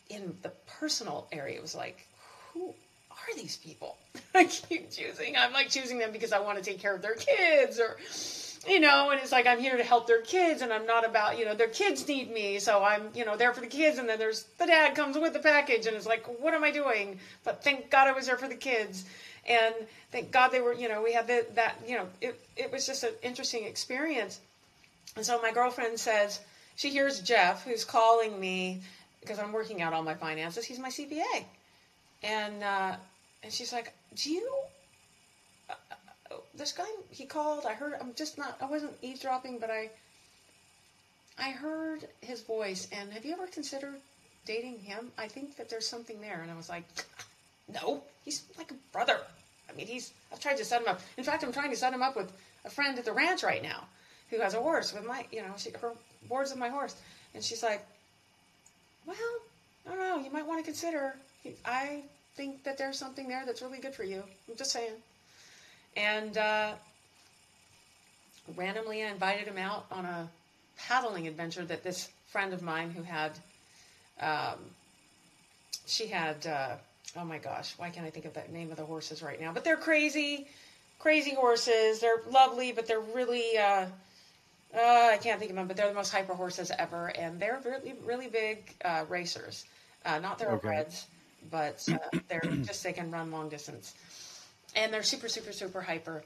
in the personal area, it was like, who are these people? I keep choosing. I'm like choosing them because I want to take care of their kids or you know, and it's like I'm here to help their kids and I'm not about, you know, their kids need me, so I'm, you know, there for the kids and then there's the dad comes with the package and it's like, what am I doing? But thank God I was there for the kids. And thank God they were, you know, we had the, that, you know, it, it was just an interesting experience. And so my girlfriend says, she hears Jeff, who's calling me because I'm working out all my finances. He's my CPA. And, uh, and she's like, do you, uh, uh, this guy, he called, I heard, I'm just not, I wasn't eavesdropping, but I, I heard his voice. And have you ever considered dating him? I think that there's something there. And I was like, no, he's like a brother. I mean, he's, I've tried to set him up. In fact, I'm trying to set him up with a friend at the ranch right now who has a horse with my, you know, she, her boards with my horse. And she's like, well, I don't know, you might want to consider. I think that there's something there that's really good for you. I'm just saying. And uh, randomly, I invited him out on a paddling adventure that this friend of mine who had, um, she had, uh, oh my gosh, why can't I think of the name of the horses right now? But they're crazy, crazy horses. They're lovely, but they're really, uh, uh, I can't think of them, but they're the most hyper horses ever, and they're really, really big uh, racers. Uh, not thoroughbreds, but uh, they're just they can run long distance, and they're super, super, super hyper.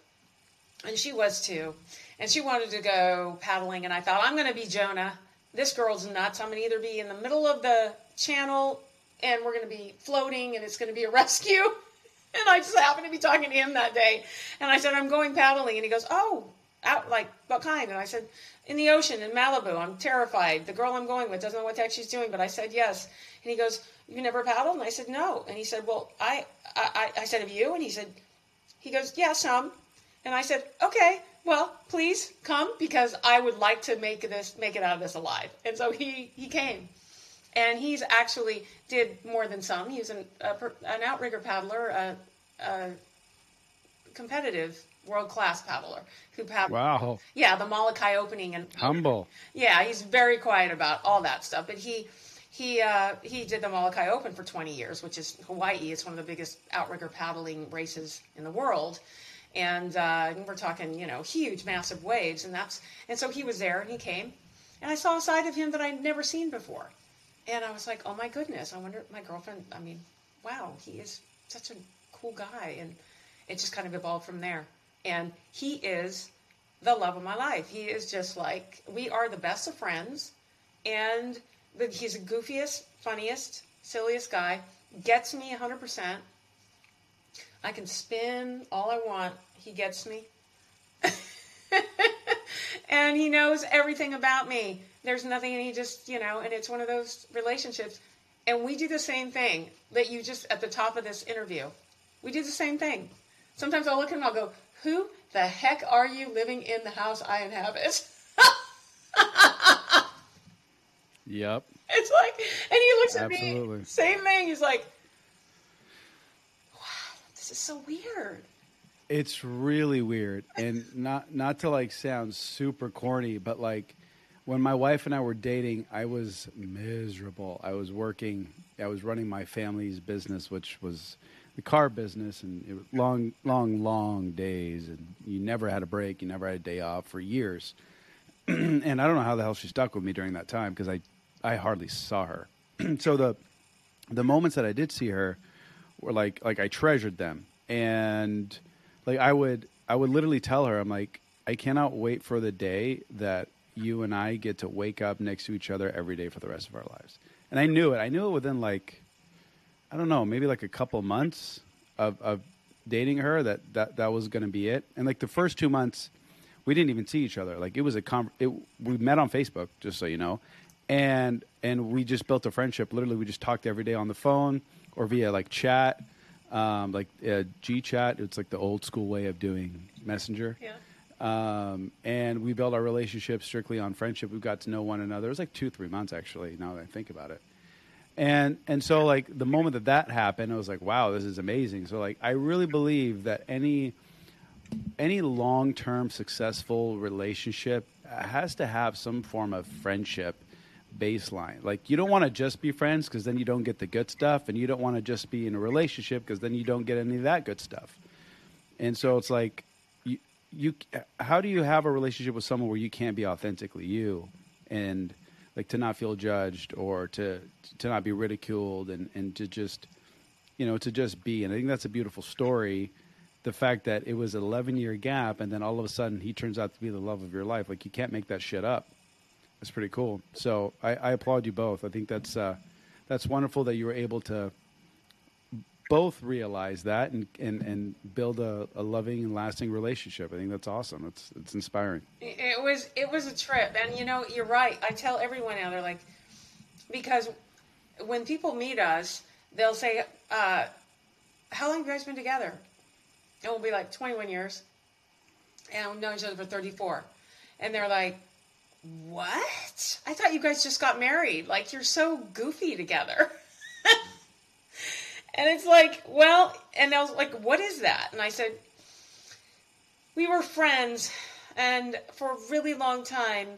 And she was too, and she wanted to go paddling, and I thought I'm going to be Jonah. This girl's nuts. I'm going to either be in the middle of the channel, and we're going to be floating, and it's going to be a rescue. and I just happened to be talking to him that day. And I said, I'm going paddling. And he goes, Oh, out like what kind? And I said, In the ocean in Malibu. I'm terrified. The girl I'm going with doesn't know what the heck she's doing, but I said yes. And he goes, You never paddled? And I said, No. And he said, Well, I I, I said, Have you? And he said, He goes, Yeah, some. And I said, Okay, well, please come because I would like to make this make it out of this alive. And so he he came and he's actually did more than some. He's an a, an outrigger paddler, a, a competitive world class paddler who paddled. Wow. Yeah, the Molokai opening and humble. Yeah, he's very quiet about all that stuff, but he. He uh, he did the Molokai Open for 20 years, which is Hawaii. It's one of the biggest outrigger paddling races in the world, and uh, we're talking you know huge, massive waves, and that's and so he was there and he came, and I saw a side of him that I'd never seen before and I was like, oh my goodness, I wonder, my girlfriend, I mean, wow, he is such a cool guy. And it just kind of evolved from there. And he is the love of my life. He is just like, we are the best of friends. And he's the goofiest, funniest, silliest guy. Gets me 100%. I can spin all I want. He gets me. and he knows everything about me there's nothing and he just you know and it's one of those relationships and we do the same thing that you just at the top of this interview we do the same thing sometimes i'll look at him i'll go who the heck are you living in the house i inhabit yep it's like and he looks at Absolutely. me same thing he's like wow this is so weird it's really weird and not not to like sound super corny but like when my wife and I were dating, I was miserable. I was working, I was running my family's business, which was the car business, and it was long, long, long days, and you never had a break, you never had a day off for years. and I don't know how the hell she stuck with me during that time because I, I hardly saw her. so the, the moments that I did see her were like, like I treasured them, and like I would, I would literally tell her, I'm like, I cannot wait for the day that you and I get to wake up next to each other every day for the rest of our lives. And I knew it. I knew it within like, I don't know, maybe like a couple months of, of dating her that that, that was going to be it. And like the first two months, we didn't even see each other. Like it was a com- it, we met on Facebook, just so you know, and and we just built a friendship. Literally, we just talked every day on the phone or via like chat, um, like uh, G chat. It's like the old school way of doing Messenger. Yeah. Um, and we built our relationship strictly on friendship. We got to know one another. It was like two, three months actually. Now that I think about it, and and so like the moment that that happened, I was like, wow, this is amazing. So like I really believe that any any long term successful relationship has to have some form of friendship baseline. Like you don't want to just be friends because then you don't get the good stuff, and you don't want to just be in a relationship because then you don't get any of that good stuff. And so it's like you how do you have a relationship with someone where you can't be authentically you and like to not feel judged or to to not be ridiculed and and to just you know to just be and i think that's a beautiful story the fact that it was an 11 year gap and then all of a sudden he turns out to be the love of your life like you can't make that shit up that's pretty cool so i, I applaud you both i think that's uh, that's wonderful that you were able to both realize that and, and, and build a, a loving and lasting relationship. I think that's awesome. It's it's inspiring. It was it was a trip, and you know you're right. I tell everyone now they're like because when people meet us, they'll say, uh, "How long have you guys been together?" And we'll be like 21 years, and we've known each other for 34, and they're like. What? I thought you guys just got married. Like you're so goofy together. And it's like, well, and I was like, what is that? And I said, we were friends and for a really long time.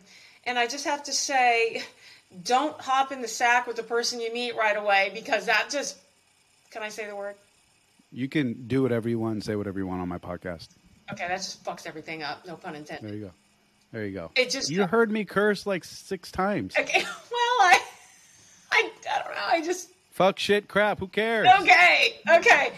And I just have to say, don't hop in the sack with the person you meet right away because that just, can I say the word? You can do whatever you want and say whatever you want on my podcast. Okay, that just fucks everything up. No pun intended. There you go. There you go. It just you heard me curse like six times. Okay, well, I, I, I don't know. I just Fuck shit crap. Who cares? Okay. Okay.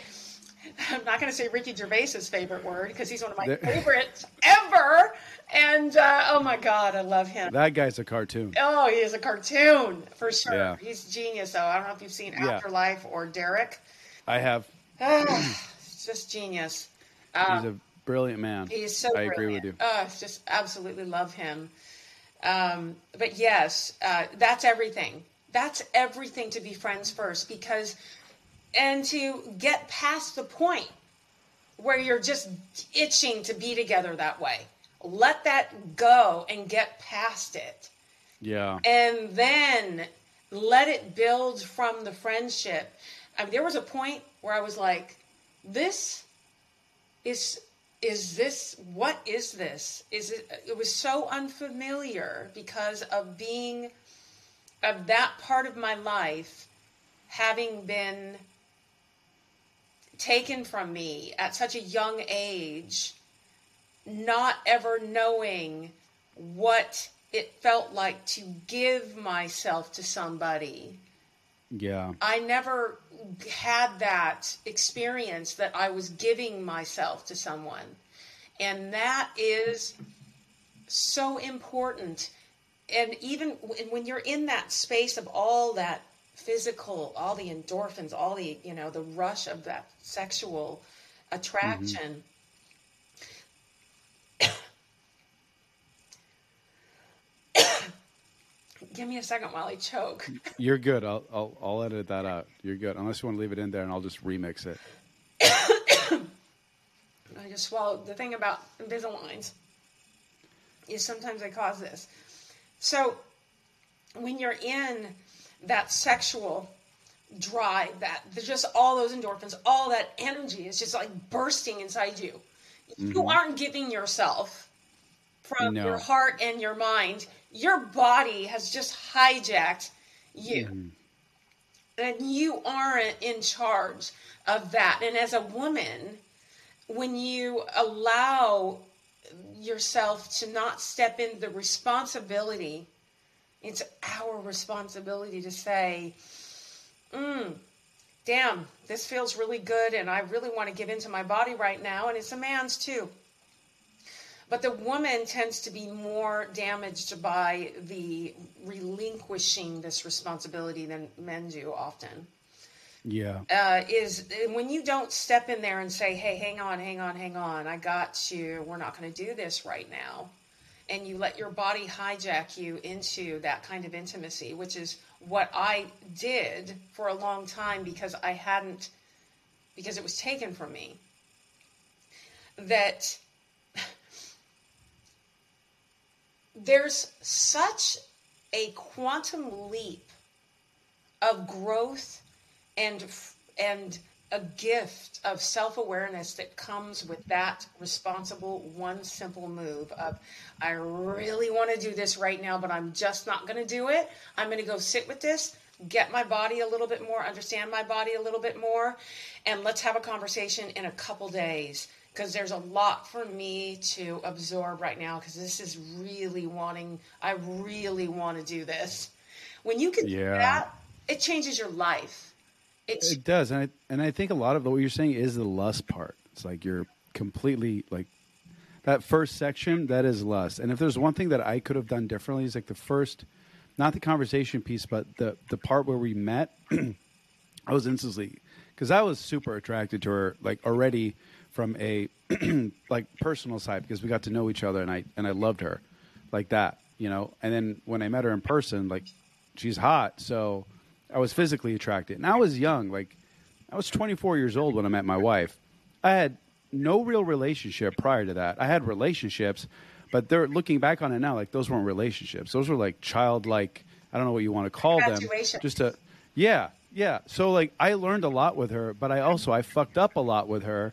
I'm not going to say Ricky Gervais's favorite word because he's one of my favorites ever. And uh, oh my God, I love him. That guy's a cartoon. Oh, he is a cartoon for sure. Yeah. He's genius, though. I don't know if you've seen Afterlife yeah. or Derek. I have. just genius. Um, he's a brilliant man. He's so. I brilliant. agree with you. Oh, just absolutely love him. Um, but yes, uh, that's everything. That's everything to be friends first because, and to get past the point where you're just itching to be together that way. Let that go and get past it. Yeah. And then let it build from the friendship. I mean, there was a point where I was like, this is is this what is this is it it was so unfamiliar because of being of that part of my life having been taken from me at such a young age not ever knowing what it felt like to give myself to somebody. Yeah. I never had that experience that I was giving myself to someone. And that is so important. And even when you're in that space of all that physical, all the endorphins, all the, you know, the rush of that sexual mm-hmm. attraction. Mm-hmm Give me a second while I choke. You're good. I'll, I'll, I'll edit that out. You're good. Unless you want to leave it in there, and I'll just remix it. I just swallowed. The thing about Invisaligns is sometimes they cause this. So when you're in that sexual drive, that there's just all those endorphins, all that energy is just like bursting inside you. Mm-hmm. You aren't giving yourself from no. your heart and your mind your body has just hijacked you. Mm-hmm. And you aren't in charge of that. And as a woman, when you allow yourself to not step in the responsibility, it's our responsibility to say, mm, damn, this feels really good and I really want to give into my body right now. And it's a man's too. But the woman tends to be more damaged by the relinquishing this responsibility than men do often. Yeah. Uh, is when you don't step in there and say, hey, hang on, hang on, hang on, I got you, we're not going to do this right now. And you let your body hijack you into that kind of intimacy, which is what I did for a long time because I hadn't, because it was taken from me. That there's such a quantum leap of growth and and a gift of self-awareness that comes with that responsible one simple move of i really want to do this right now but i'm just not going to do it. I'm going to go sit with this get my body a little bit more understand my body a little bit more and let's have a conversation in a couple days because there's a lot for me to absorb right now because this is really wanting i really want to do this. When you can yeah. do that it changes your life. It's, it does and I, and I think a lot of what you're saying is the lust part. It's like you're completely like that first section that is lust. And if there's one thing that i could have done differently is like the first not the conversation piece but the the part where we met i was instantly because i was super attracted to her like already from a like personal side because we got to know each other and I and I loved her like that, you know. And then when I met her in person, like she's hot, so I was physically attracted. And I was young, like I was 24 years old when I met my wife. I had no real relationship prior to that. I had relationships, but they're looking back on it now, like those weren't relationships. Those were like childlike. I don't know what you want to call them. Just a yeah, yeah. So like I learned a lot with her, but I also I fucked up a lot with her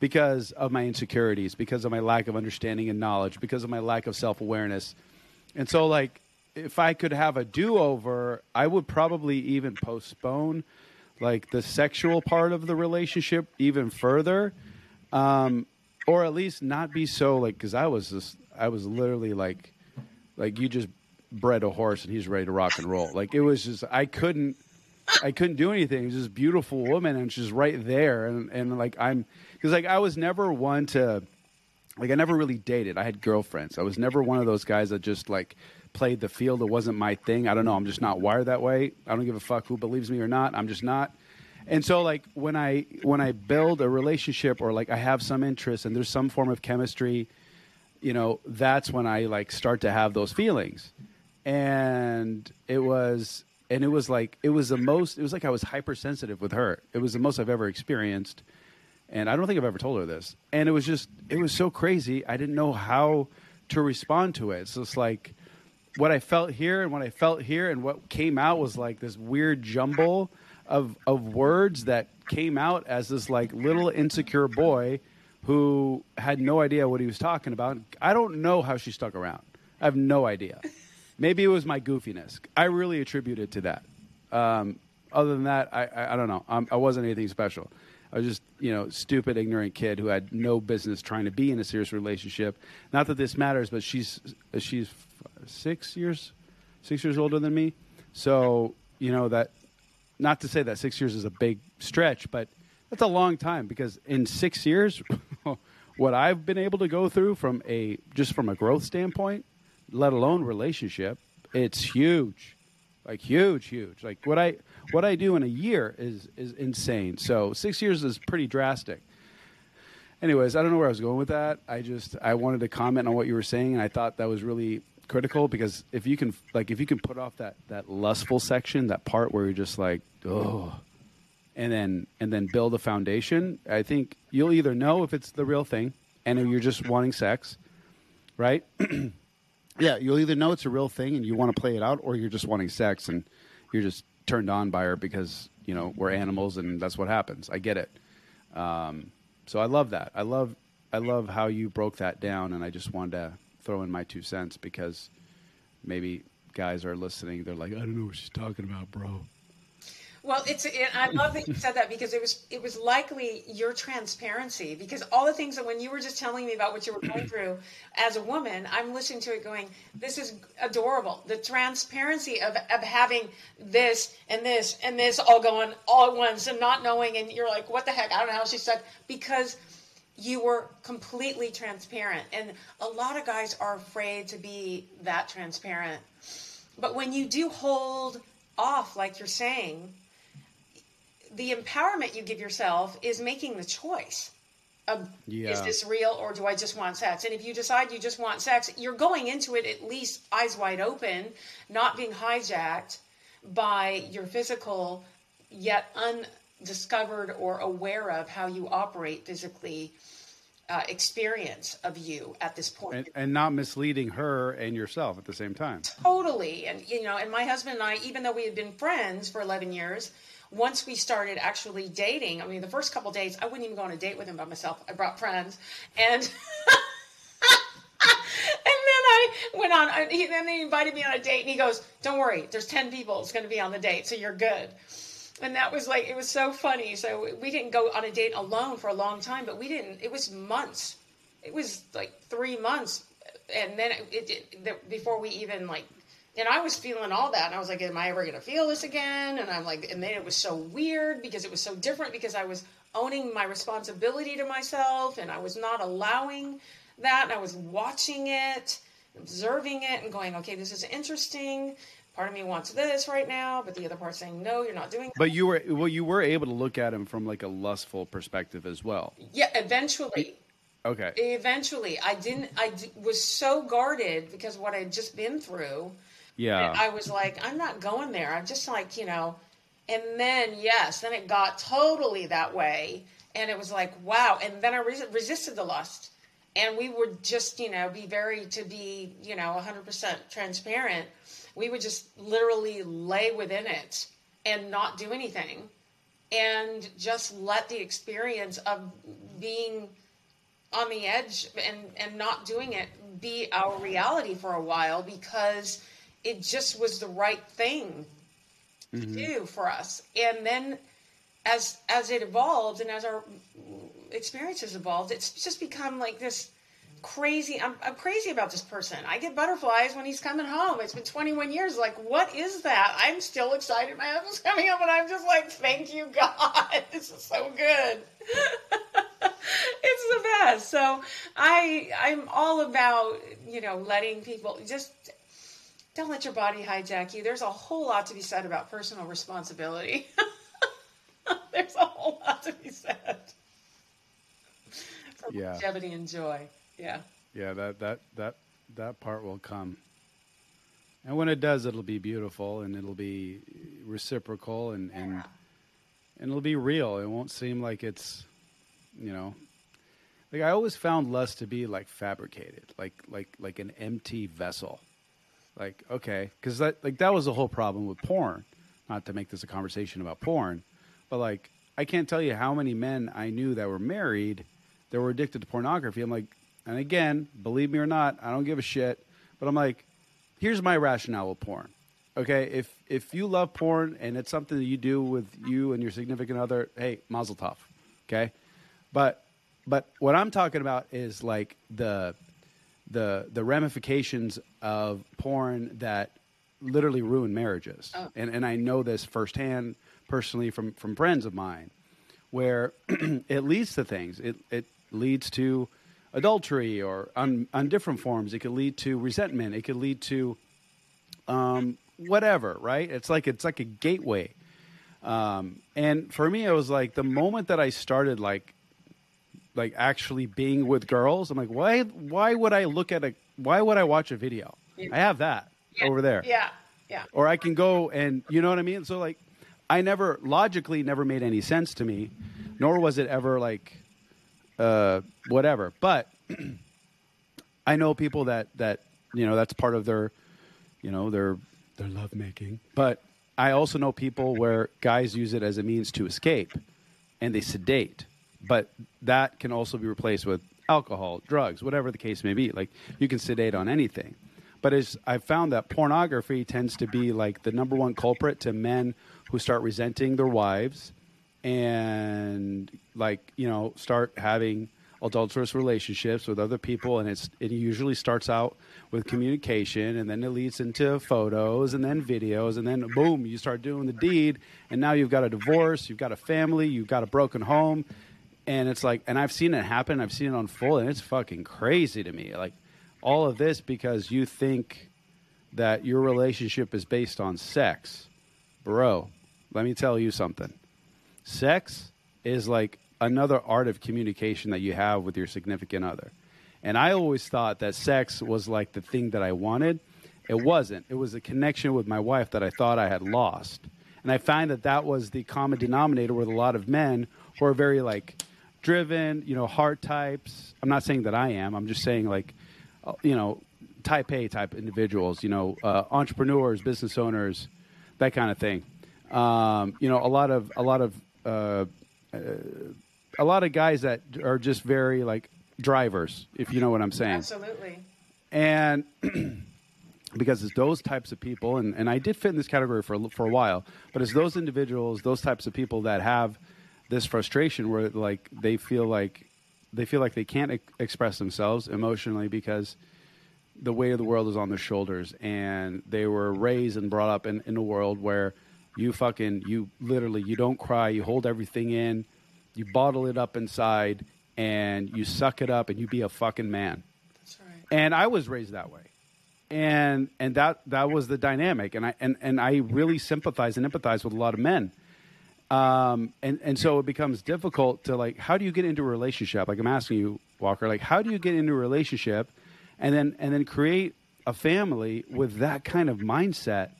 because of my insecurities, because of my lack of understanding and knowledge, because of my lack of self awareness. And so, like, if I could have a do over, I would probably even postpone like the sexual part of the relationship even further, um, or at least not be so like because I was just I was literally like like you just bred a horse and he's ready to rock and roll. Like it was just I couldn't I couldn't do anything. It was this beautiful woman and she's right there and and like I'm because like I was never one to like I never really dated. I had girlfriends. I was never one of those guys that just like played the field. It wasn't my thing. I don't know. I'm just not wired that way. I don't give a fuck who believes me or not. I'm just not. And so like when I when I build a relationship or like I have some interest and there's some form of chemistry, you know, that's when I like start to have those feelings. And it was and it was like it was the most it was like I was hypersensitive with her. It was the most I've ever experienced. And I don't think I've ever told her this. And it was just it was so crazy. I didn't know how to respond to it. So it's like what I felt here and what I felt here and what came out was like this weird jumble of of words that came out as this like little insecure boy who had no idea what he was talking about. I don't know how she stuck around. I have no idea. Maybe it was my goofiness. I really attribute it to that. Um, other than that, I, I, I don't know. I'm, I wasn't anything special. I was just, you know, stupid, ignorant kid who had no business trying to be in a serious relationship. Not that this matters, but she's she's six years, six years older than me. So you know that not to say that six years is a big stretch, but that's a long time because in six years, what I've been able to go through from a just from a growth standpoint, let alone relationship, it's huge, like huge, huge. Like what I what I do in a year is is insane. So six years is pretty drastic. Anyways, I don't know where I was going with that. I just I wanted to comment on what you were saying, and I thought that was really critical because if you can like if you can put off that that lustful section, that part where you're just like oh, and then and then build a foundation, I think you'll either know if it's the real thing and you're just wanting sex, right? yeah, you'll either know it's a real thing and you want to play it out, or you're just wanting sex and you're just turned on by her because you know we're animals and that's what happens. I get it. Um, so I love that. I love I love how you broke that down, and I just wanted to throw in my two cents because maybe guys are listening. They're like, I don't know what she's talking about, bro. Well, it's it, I love that you said that because it was it was likely your transparency because all the things that when you were just telling me about what you were going through as a woman, I'm listening to it going, this is adorable. The transparency of of having this and this and this all going all at once and not knowing and you're like, what the heck? I don't know how she said because you were completely transparent. And a lot of guys are afraid to be that transparent. But when you do hold off, like you're saying, the empowerment you give yourself is making the choice of yeah. is this real or do I just want sex? And if you decide you just want sex, you're going into it at least eyes wide open, not being hijacked by your physical yet undiscovered or aware of how you operate physically uh, experience of you at this point. And, and, not misleading her and yourself at the same time. Totally. And, you know, and my husband and I, even though we had been friends for 11 years, once we started actually dating, I mean, the first couple days, I wouldn't even go on a date with him by myself. I brought friends. And. and then I went on, and then he invited me on a date, and he goes, Don't worry, there's 10 people It's going to be on the date, so you're good and that was like it was so funny so we didn't go on a date alone for a long time but we didn't it was months it was like three months and then it, it, it before we even like and i was feeling all that and i was like am i ever going to feel this again and i'm like and then it was so weird because it was so different because i was owning my responsibility to myself and i was not allowing that and i was watching it observing it and going okay this is interesting part of me wants this right now, but the other part's saying no, you're not doing. That. But you were well, you were able to look at him from like a lustful perspective as well. Yeah, eventually. Okay. Eventually, I didn't. I d- was so guarded because what I had just been through. Yeah. I was like, I'm not going there. I'm just like, you know. And then yes, then it got totally that way, and it was like, wow. And then I resisted the lust, and we would just, you know, be very to be, you know, 100% transparent we would just literally lay within it and not do anything and just let the experience of being on the edge and, and not doing it be our reality for a while because it just was the right thing mm-hmm. to do for us. And then as as it evolved and as our experiences evolved, it's just become like this crazy. I'm, I'm crazy about this person. I get butterflies when he's coming home. It's been 21 years. Like, what is that? I'm still excited. My husband's coming home, and I'm just like, thank you, God. This is so good. it's the best. So I I'm all about you know letting people just don't let your body hijack you. There's a whole lot to be said about personal responsibility. there's a whole lot to be said for Yeah. longevity and joy. Yeah. Yeah, that that that that part will come. And when it does, it'll be beautiful and it'll be reciprocal and and, Yeah. and it'll be real. It won't seem like it's, you know, like I always found lust to be like fabricated, like like like an empty vessel. Like okay, because that like that was the whole problem with porn. Not to make this a conversation about porn, but like I can't tell you how many men I knew that were married that were addicted to pornography. I'm like, and again, believe me or not, I don't give a shit. But I'm like, here's my rationale with porn. Okay, if if you love porn and it's something that you do with you and your significant other, hey, mazel tov. Okay, but but what I'm talking about is like the the the ramifications of porn that literally ruin marriages. Oh. And and I know this firsthand personally from from friends of mine where it leads to things. It it leads to adultery or on on different forms. It could lead to resentment. It could lead to um, whatever. Right? It's like it's like a gateway. Um, and for me, it was like the moment that I started like like actually being with girls. I'm like, why why would I look at a why would I watch a video? I have that over there Yeah. Yeah. or I can go and you know what I mean. So like, I never logically never made any sense to me, nor was it ever like, uh, whatever. But I know people that that you know that's part of their, you know their their love making. But I also know people where guys use it as a means to escape, and they sedate. But that can also be replaced with alcohol, drugs, whatever the case may be. Like you can sedate on anything. But as I've found that pornography tends to be like the number one culprit to men who start resenting their wives and like, you know, start having adulterous relationships with other people and it's it usually starts out with communication and then it leads into photos and then videos and then boom you start doing the deed and now you've got a divorce you've got a family you've got a broken home and it's like and i've seen it happen. I've seen it unfold and it's fucking crazy to me like all of this because you think that your relationship is based on sex. Bro let me tell you something. Sex is like another art of communication that you have with your significant other. And i always thought that sex was like the thing that i wanted. It wasn't. It was a connection with my wife that i thought i had lost. And i find that that was the common denominator with a lot of men who are very like driven you know hard types. I'm not saying that i am. I'm just saying like uh, you know type a type individuals you know uh, entrepreneurs business owners that kind of thing. Um, you know a lot of a lot of uh, uh, a lot of guys that are just very like drivers if you know what i'm saying. Absolutely. and because it's those types of people and, and i did fit in this category for, for a while but it's those individuals those types of people that have this frustration where like they feel like they feel like they can't e- express themselves emotionally because the weight of the world is on their shoulders. And they were raised and brought up in, in a world where you fucking you literally you don't cry you hold everything in you bottle it up inside and you suck it up and you be a fucking man. That's right. and I was raised that way, and and that that was the dynamic, and I and, and I really sympathize and empathize with a lot of men, um, and and so it becomes difficult to like, how do you get into a relationship? Like I'm asking you, Walker, like how do you get into a relationship, and then and then create a family with that kind of mindset?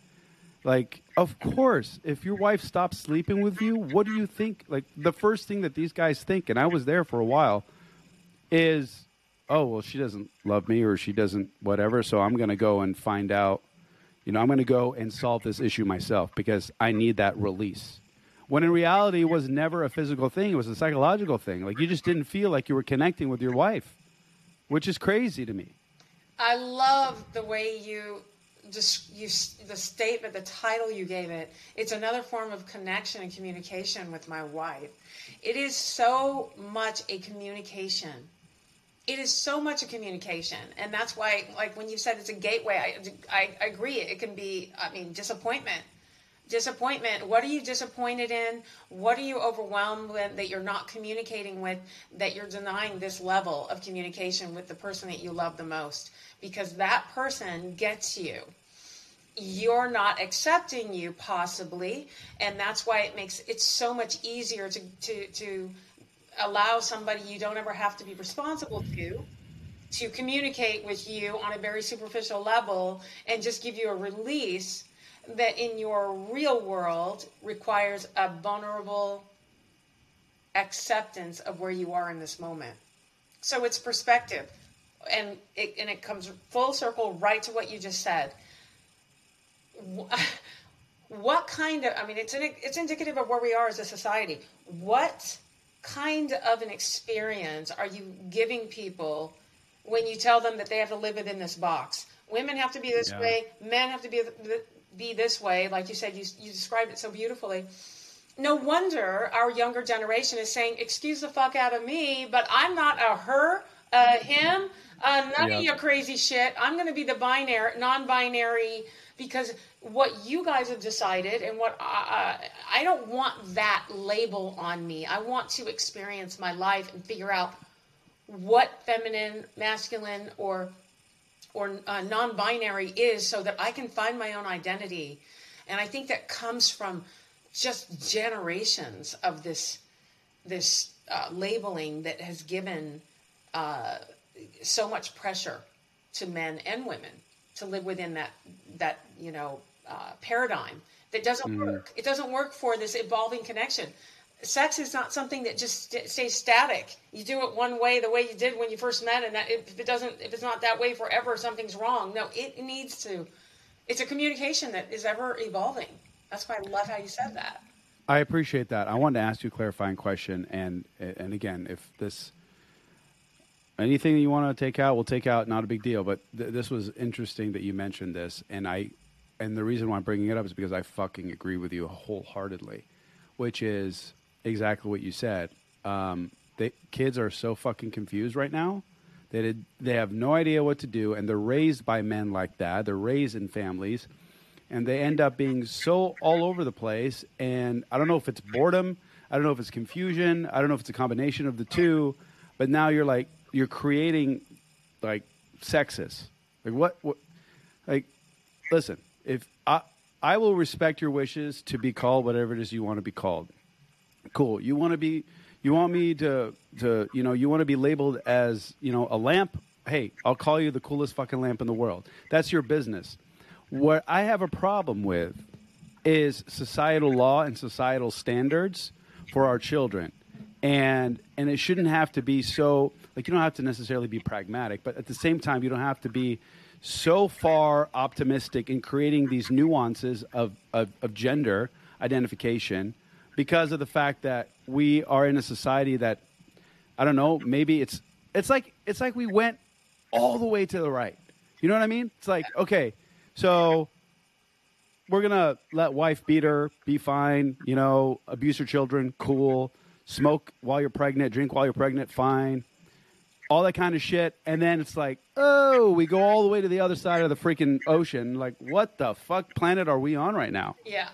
Like, of course, if your wife stops sleeping with you, what do you think? Like the first thing that these guys think, and I was there for a while, is oh well she doesn't love me or she doesn't whatever so i'm going to go and find out you know i'm going to go and solve this issue myself because i need that release when in reality it was never a physical thing it was a psychological thing like you just didn't feel like you were connecting with your wife which is crazy to me I love the way you just you the statement, the title you gave it. It's another form of connection and communication with my wife. It is so much a communication. It is so much a communication, and that's why, like when you said it's a gateway, I, I, I agree. It can be, I mean, disappointment. Disappointment. What are you disappointed in? What are you overwhelmed with that you're not communicating with? That you're denying this level of communication with the person that you love the most because that person gets you. you're not accepting you possibly and that's why it makes it so much easier to to to allow somebody you don't ever have to be responsible to to communicate with you on a very superficial level and just give you a release that in your real world requires a vulnerable acceptance of where you are in this moment. So it's perspective. And it, and it comes full circle right to what you just said. What kind of, I mean, it's, an, it's indicative of where we are as a society. What kind of an experience are you giving people when you tell them that they have to live within this box? Women have to be this yeah. way, men have to be, be this way. Like you said, you, you described it so beautifully no wonder our younger generation is saying, "Excuse the fuck out of me," but I'm not a her, a him, uh, none of your crazy shit. I'm going to be the binary, non-binary, because what you guys have decided and what I, I don't want that label on me. I want to experience my life and figure out what feminine, masculine, or or uh, non-binary is, so that I can find my own identity. And I think that comes from just generations of this this uh, labeling that has given uh, so much pressure to men and women to live within that that you know uh, paradigm that doesn't mm. work. It doesn't work for this evolving connection. Sex is not something that just st- stays static. You do it one way, the way you did when you first met, and that, if it doesn't, if it's not that way forever, something's wrong. No, it needs to. It's a communication that is ever evolving. That's why I love how you said that. I appreciate that. I wanted to ask you a clarifying question, and and again, if this anything you want to take out, we'll take out. Not a big deal, but th- this was interesting that you mentioned this, and I and the reason why I'm bringing it up is because I fucking agree with you wholeheartedly, which is exactly what you said. Um, they, kids are so fucking confused right now that they have no idea what to do, and they're raised by men like that. They're raised in families and they end up being so all over the place. And I don't know if it's boredom, I don't know if it's confusion, I don't know if it's a combination of the two. But now you're like you're creating like sexist. Like what? What? Like, listen, if I I will respect your wishes to be called whatever it is you want to be called. Cool. You want to be. You want me to to you know you want to be labeled as you know a lamp. Hey, I'll call you the coolest fucking lamp in the world. That's your business. What I have a problem with is societal law and societal standards for our children. And and it shouldn't have to be so like you don't have to necessarily be pragmatic, but at the same time you don't have to be so far optimistic in creating these nuances of, of, of gender identification because of the fact that we are in a society that I don't know, maybe it's it's like it's like we went all the way to the right. You know what I mean? It's like, okay, so we're gonna let wife beat her, be fine. You know, abuse her children, cool. Smoke while you're pregnant, drink while you're pregnant, fine. All that kind of shit, and then it's like, oh, we go all the way to the other side of the freaking ocean. Like, what the fuck planet are we on right now? Yeah.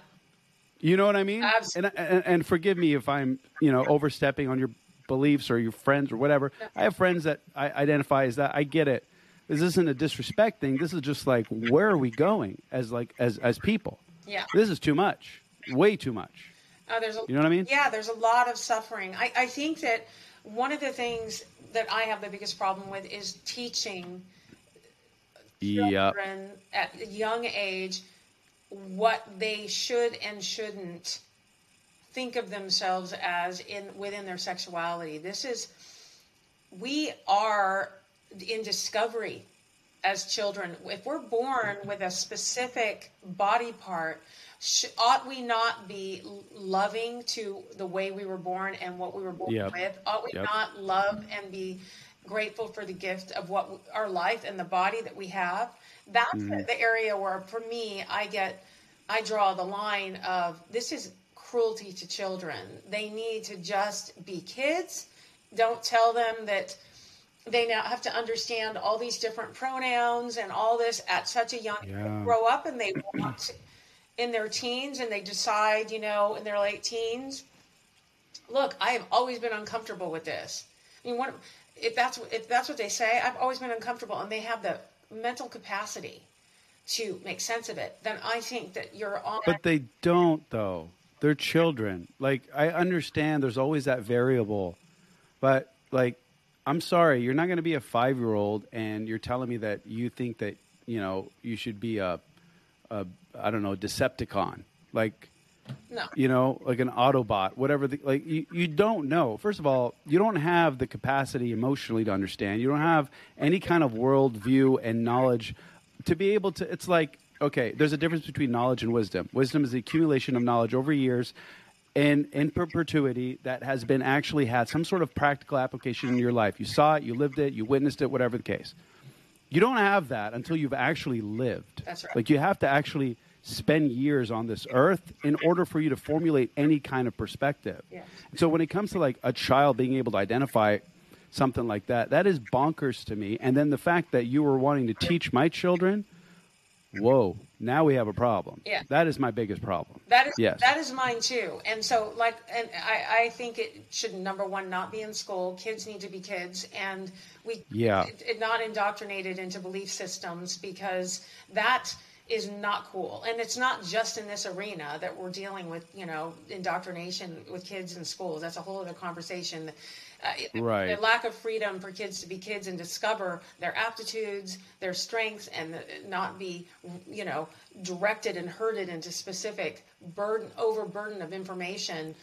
You know what I mean? Absolutely. And, and, and forgive me if I'm, you know, overstepping on your beliefs or your friends or whatever. I have friends that I identify as that. I get it this isn't a disrespect thing. This is just like where are we going as like as as people? Yeah. This is too much. Way too much. Uh, there's a, you know what I mean? Yeah, there's a lot of suffering. I, I think that one of the things that I have the biggest problem with is teaching children yep. at a young age what they should and shouldn't think of themselves as in within their sexuality. This is we are in discovery as children. If we're born with a specific body part, sh- ought we not be loving to the way we were born and what we were born yep. with? Ought we yep. not love and be grateful for the gift of what our life and the body that we have? That's mm. the, the area where, for me, I get, I draw the line of this is cruelty to children. They need to just be kids. Don't tell them that they now have to understand all these different pronouns and all this at such a young yeah. grow up and they want in their teens and they decide you know in their late teens look i have always been uncomfortable with this i mean what if that's if that's what they say i've always been uncomfortable and they have the mental capacity to make sense of it, then I think that you're on. But they don't, though. They're children. Like, I understand there's always that variable, but, like, I'm sorry, you're not going to be a five year old and you're telling me that you think that, you know, you should be a, a I don't know, Decepticon. Like, no. you know, like an Autobot, whatever. The, like you, you don't know. First of all, you don't have the capacity emotionally to understand. You don't have any kind of worldview and knowledge to be able to. It's like okay, there's a difference between knowledge and wisdom. Wisdom is the accumulation of knowledge over years and in perpetuity that has been actually had some sort of practical application in your life. You saw it, you lived it, you witnessed it, whatever the case. You don't have that until you've actually lived. That's right. Like you have to actually spend years on this earth in order for you to formulate any kind of perspective. So when it comes to like a child being able to identify something like that, that is bonkers to me. And then the fact that you were wanting to teach my children, whoa, now we have a problem. Yeah. That is my biggest problem. That is yes. that is mine too. And so like and I, I think it should number one not be in school. Kids need to be kids and we Yeah. it, it not indoctrinated into belief systems because that is not cool. And it's not just in this arena that we're dealing with, you know, indoctrination with kids in schools. That's a whole other conversation. Uh, Right. The lack of freedom for kids to be kids and discover their aptitudes, their strengths, and not be, you know, directed and herded into specific burden, overburden of information,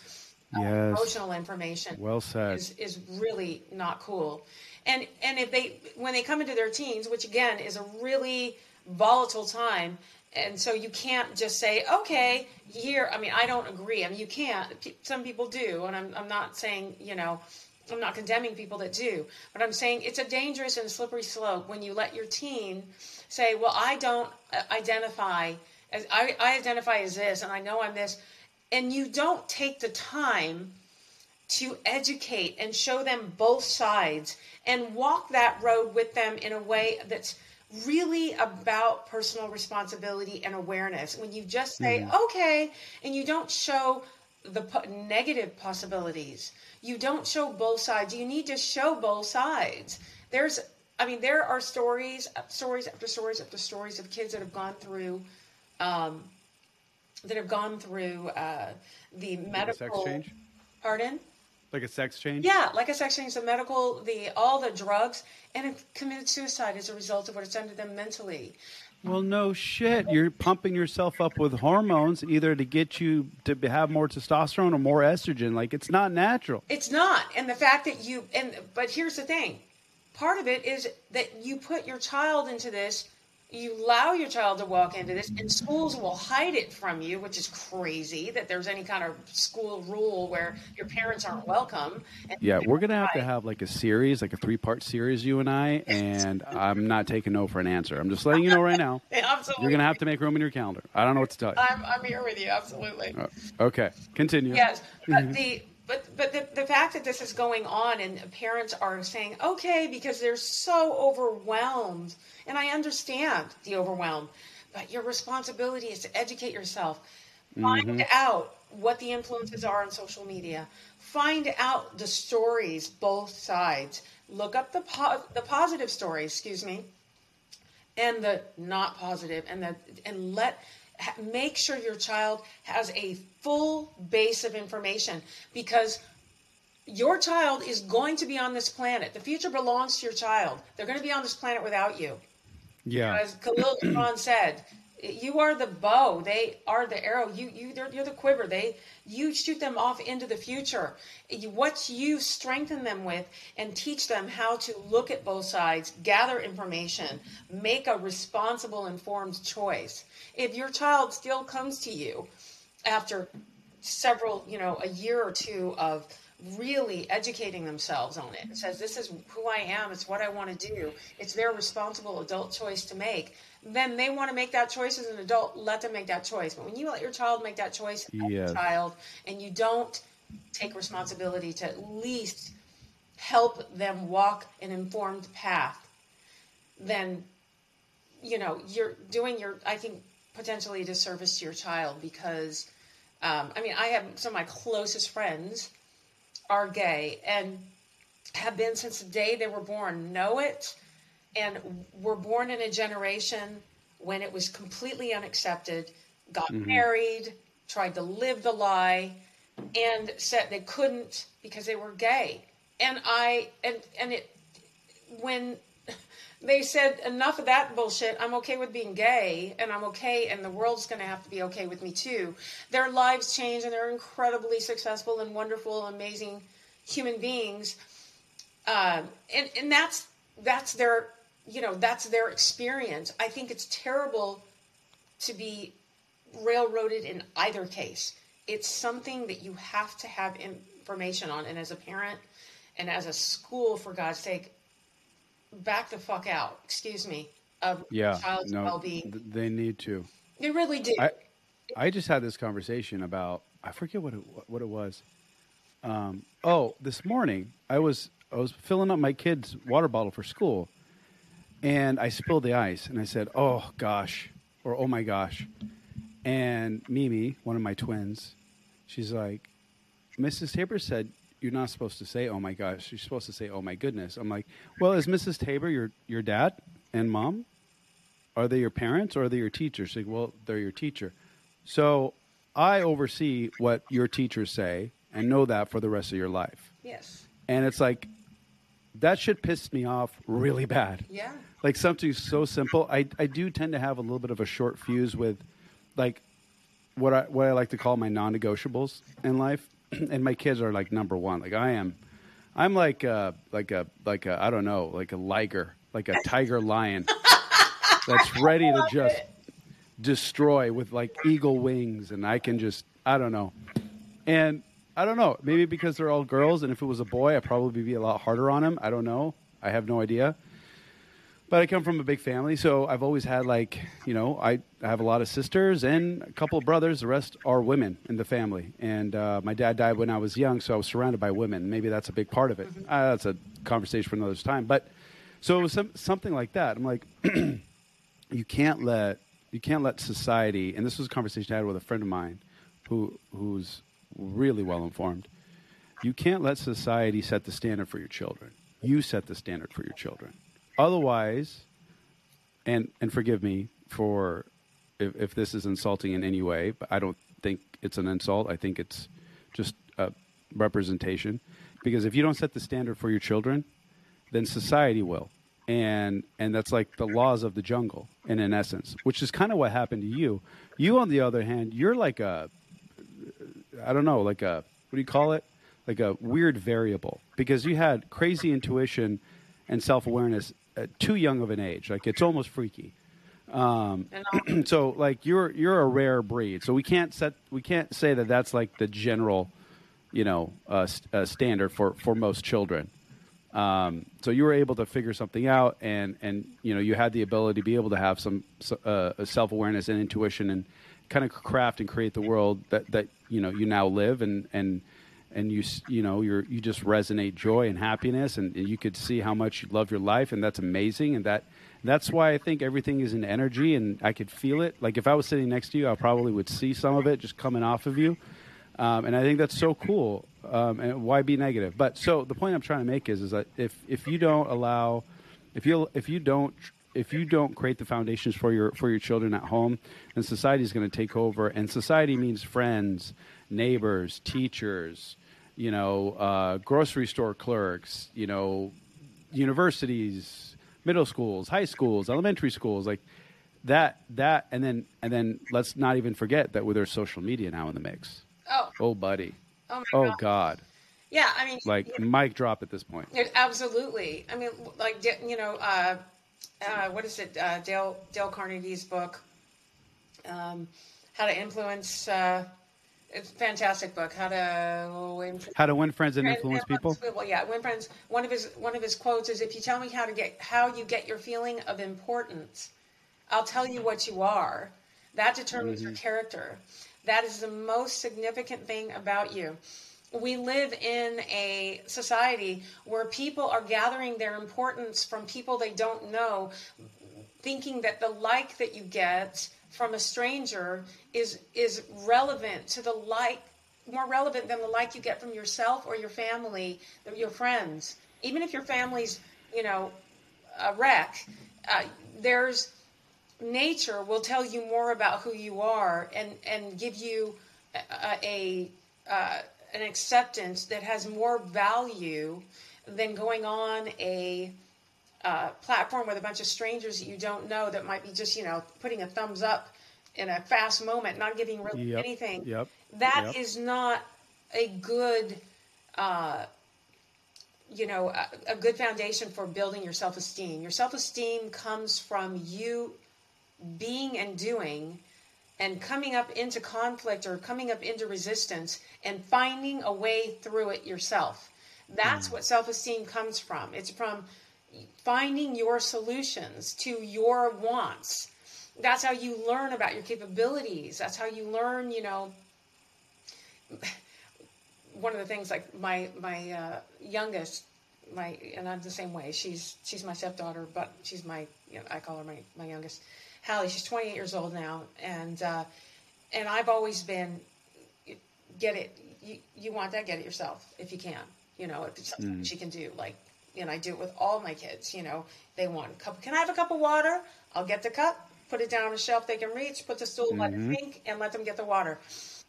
uh, Yes. emotional information. Well said. Is, is really not cool. And and if they when they come into their teens, which again is a really volatile time, and so you can't just say, okay, here. I mean, I don't agree. I mean, you can't. Some people do, and I'm I'm not saying you know. I'm not condemning people that do, but I'm saying it's a dangerous and slippery slope when you let your teen say, "Well, I don't uh, identify as I, I identify as this, and I know I'm this," and you don't take the time to educate and show them both sides and walk that road with them in a way that's really about personal responsibility and awareness. When you just say, okay, and you don't show the po- negative possibilities, you don't show both sides. You need to show both sides. There's, I mean, there are stories, stories after stories after stories of kids that have gone through, um, that have gone through uh, the medical. sex change? Pardon? Like a sex change? Yeah, like a sex change, the medical, the all the drugs, and committed suicide as a result of what it's done to them mentally. Well, no shit. You're pumping yourself up with hormones either to get you to have more testosterone or more estrogen. Like it's not natural. It's not, and the fact that you and but here's the thing, part of it is that you put your child into this. You allow your child to walk into this, and schools will hide it from you, which is crazy that there's any kind of school rule where your parents aren't welcome. Yeah, we're gonna have to have like a series, like a three-part series, you and I. And I'm not taking no for an answer. I'm just letting you know right now. Absolutely. You're gonna have to make room in your calendar. I don't know what to tell you. I'm, I'm here with you. Absolutely. Uh, okay, continue. Yes, but the but but the, the fact that this is going on and parents are saying okay because they're so overwhelmed, and I understand the overwhelm, but your responsibility is to educate yourself, mm-hmm. find out what the influences are on social media, find out the stories, both sides, look up the po- the positive stories. Excuse me and the not positive and the and let make sure your child has a full base of information because your child is going to be on this planet. The future belongs to your child. They're going to be on this planet without you. Yeah. As Kahlil Gibran said, you are the bow. They are the arrow. You, you, you're the quiver. They, you shoot them off into the future. What you strengthen them with and teach them how to look at both sides, gather information, make a responsible, informed choice. If your child still comes to you after several, you know, a year or two of really educating themselves on it. It says, This is who I am, it's what I want to do, it's their responsible adult choice to make. Then they want to make that choice as an adult, let them make that choice. But when you let your child make that choice as Yes. a child and you don't take responsibility to at least help them walk an informed path, then you know you're doing your i think potentially a disservice to your child because um, i mean i have some of my closest friends are gay and have been since the day they were born know it and were born in a generation when it was completely unaccepted, got mm-hmm. married, tried to live the lie, and said they couldn't because they were gay. And I and and it when they said enough of that bullshit. I'm okay with being gay and i'm okay and the world's going to have to be okay with me too. Their lives change and they're incredibly successful and wonderful amazing human beings. Uh, and and that's that's their you know that's their experience. I think it's terrible to be railroaded in either case. It's something that you have to have information on. And as a parent and as a school for god's sake back the fuck out. Excuse me. Of yeah, child's no, well-being. They need to. They really do. I, I just had this conversation about I forget what it, what it was. Um, oh, this morning I was I was filling up my kid's water bottle for school, and I spilled the ice, and I said, "Oh gosh," or "Oh my gosh," and Mimi, one of my twins, she's like, "Mrs. Tabor said you're not supposed to say, "Oh my gosh." You're supposed to say, "Oh my goodness." I'm like, "Well, is Mrs. Tabor your your dad and mom? Are they your parents or are they your teachers?" Like, well, they're your teacher. So I oversee what your teachers say and know that for the rest of your life. Yes. And it's like that should piss me off really bad. Yeah. Like something so simple. I I do tend to have a little bit of a short fuse with, like, what I what I like to call my non-negotiables in life and my kids are like number one. Like I am, I'm like a, like a like a I don't know like a liger, like a tiger lion that's ready to just it. destroy with like eagle wings, and I can just I don't know, and I don't know maybe because they're all girls, and if it was a boy, I'd probably be a lot harder on him. I don't know. I have no idea but I come from a big family, so I've always had like, you know, I, I have a lot of sisters and a couple of brothers. The rest are women in the family, and uh, my dad died when I was young, so I was surrounded by women. Maybe that's a big part of it. Uh, that's a conversation for another time. But so it was some, something like that. I'm like, you can't let you can't let society. And this was a conversation I had with a friend of mine, who who's really well informed. You can't let society set the standard for your children. You set the standard for your children Otherwise, and and forgive me for if, if this is insulting in any way, but I don't think it's an insult. I think it's just a representation. Because if you don't set the standard for your children, then society will. And and that's like the laws of the jungle in an essence, which is kind of what happened to you. You on the other hand, you're like a I don't know, like a what do you call it? Like a weird variable because you had crazy intuition and self-awareness uh, too young of an age. Like it's almost freaky. Um, so like you're you're a rare breed. So we can't set we can't say that that's like the general, you know, uh, st- uh, standard for for most children. Um, so you were able to figure something out, and and you know you had the ability to be able to have some uh, self awareness and intuition, and kind of craft and create the world that that you know you now live, and and and you you know you you just resonate joy and happiness and, you could see how much you love your life and that's amazing and that that's why I think everything is in energy and I could feel it like if I was sitting next to you I probably would see some of it just coming off of you um, and I think that's so cool um, and why be negative but so the point I'm trying to make is is that if if you don't allow if you if you don't if you don't create the foundations for your for your children at home, then society is going to take over. And society means friends, neighbors, teachers, you know, uh, grocery store clerks, you know, universities, middle schools, high schools, elementary schools, like that. That and then and then let's not even forget that with our social media now in the mix. Oh, oh, buddy. Oh, oh God. God. Yeah, I mean, like yeah. mic drop at this point. Absolutely. I mean, like you know, uh, uh, what is it? Uh, Dale Dale Carnegie's book, um, How to Influence uh, fantastic book. How to win how to win friends and influence people. Well, yeah, win friends. One of his one of his quotes is, "If you tell me how to get how you get your feeling of importance, I'll tell you what you are. That determines mm-hmm. your character. That is the most significant thing about you." We live in a society where people are gathering their importance from people they don't know, thinking that the like that you get from a stranger is is relevant to the like more relevant than the like you get from yourself or your family, your friends. Even if your family's, you know, a wreck, uh, there's nature will tell you more about who you are and and give you a, a uh, an acceptance that has more value than going on a uh, platform with a bunch of strangers that you don't know that might be just you know putting a thumbs up in a fast moment, not giving really Yep, anything. yep, That yep. is not a good. Uh, you know, a, a good foundation for building your self esteem. Your self esteem comes from you being and doing and coming up into conflict or coming up into resistance and finding a way through it yourself. That's what self esteem comes from. It's from finding your solutions to your wants. That's how you learn about your capabilities. That's how you learn, you know. One of the things, like my my uh, youngest, my and I'm the same way. She's she's my stepdaughter, but she's my you know, I call her my my youngest. Hallie, she's 28 years old now, and uh, and I've always been get it. You, you want that, get it yourself if you can. You know, if it's something she can do, like and I do it with all my kids. You know, they want a cup. Can I have a cup of water? I'll get the cup, put it down on a shelf they can reach, put the stool, let it mm-hmm. sink, and let them get the water.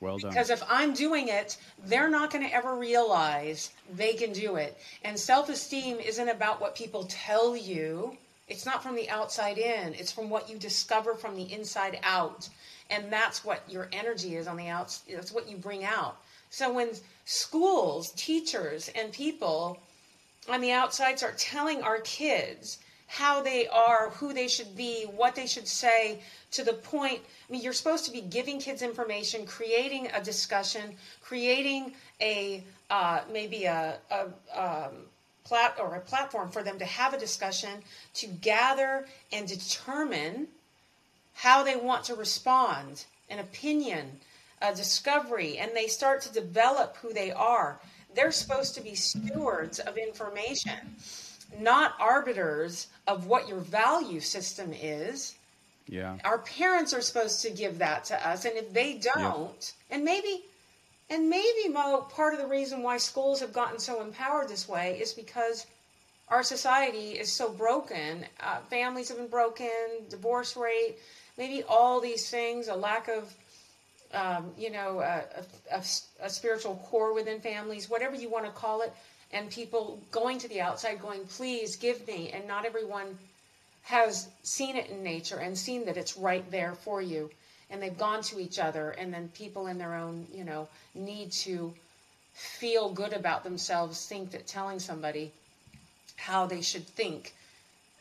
Well done. Because if I'm doing it, they're not going to ever realize they can do it. And self esteem isn't about what people tell you, it's not from the outside in, it's from what you discover from the inside out. And that's what your energy is on the outside, that's what you bring out. So when schools, teachers, and people on the outside start telling our kids how they are, who they should be, what they should say, to the point. I mean, you're supposed to be giving kids information, creating a discussion, creating a uh, maybe a, a um, plat or a platform for them to have a discussion, to gather and determine how they want to respond, an opinion, a discovery, and they start to develop who they are. They're supposed to be stewards of information, not arbiters of what your value system is. Yeah. Our parents are supposed to give that to us, and if they don't, and maybe, and maybe Mo, part of the reason why schools have gotten so empowered this way is because our society is so broken. Uh, families have been broken, divorce rate, maybe all these things, a lack of, um, you know, a, a, a spiritual core within families, whatever you want to call it, and people going to the outside going, please give me. And not everyone has seen it in nature and seen that it's right there for you. And they've gone to each other, and then people in their own, you know, need to feel good about themselves think that telling somebody how they should think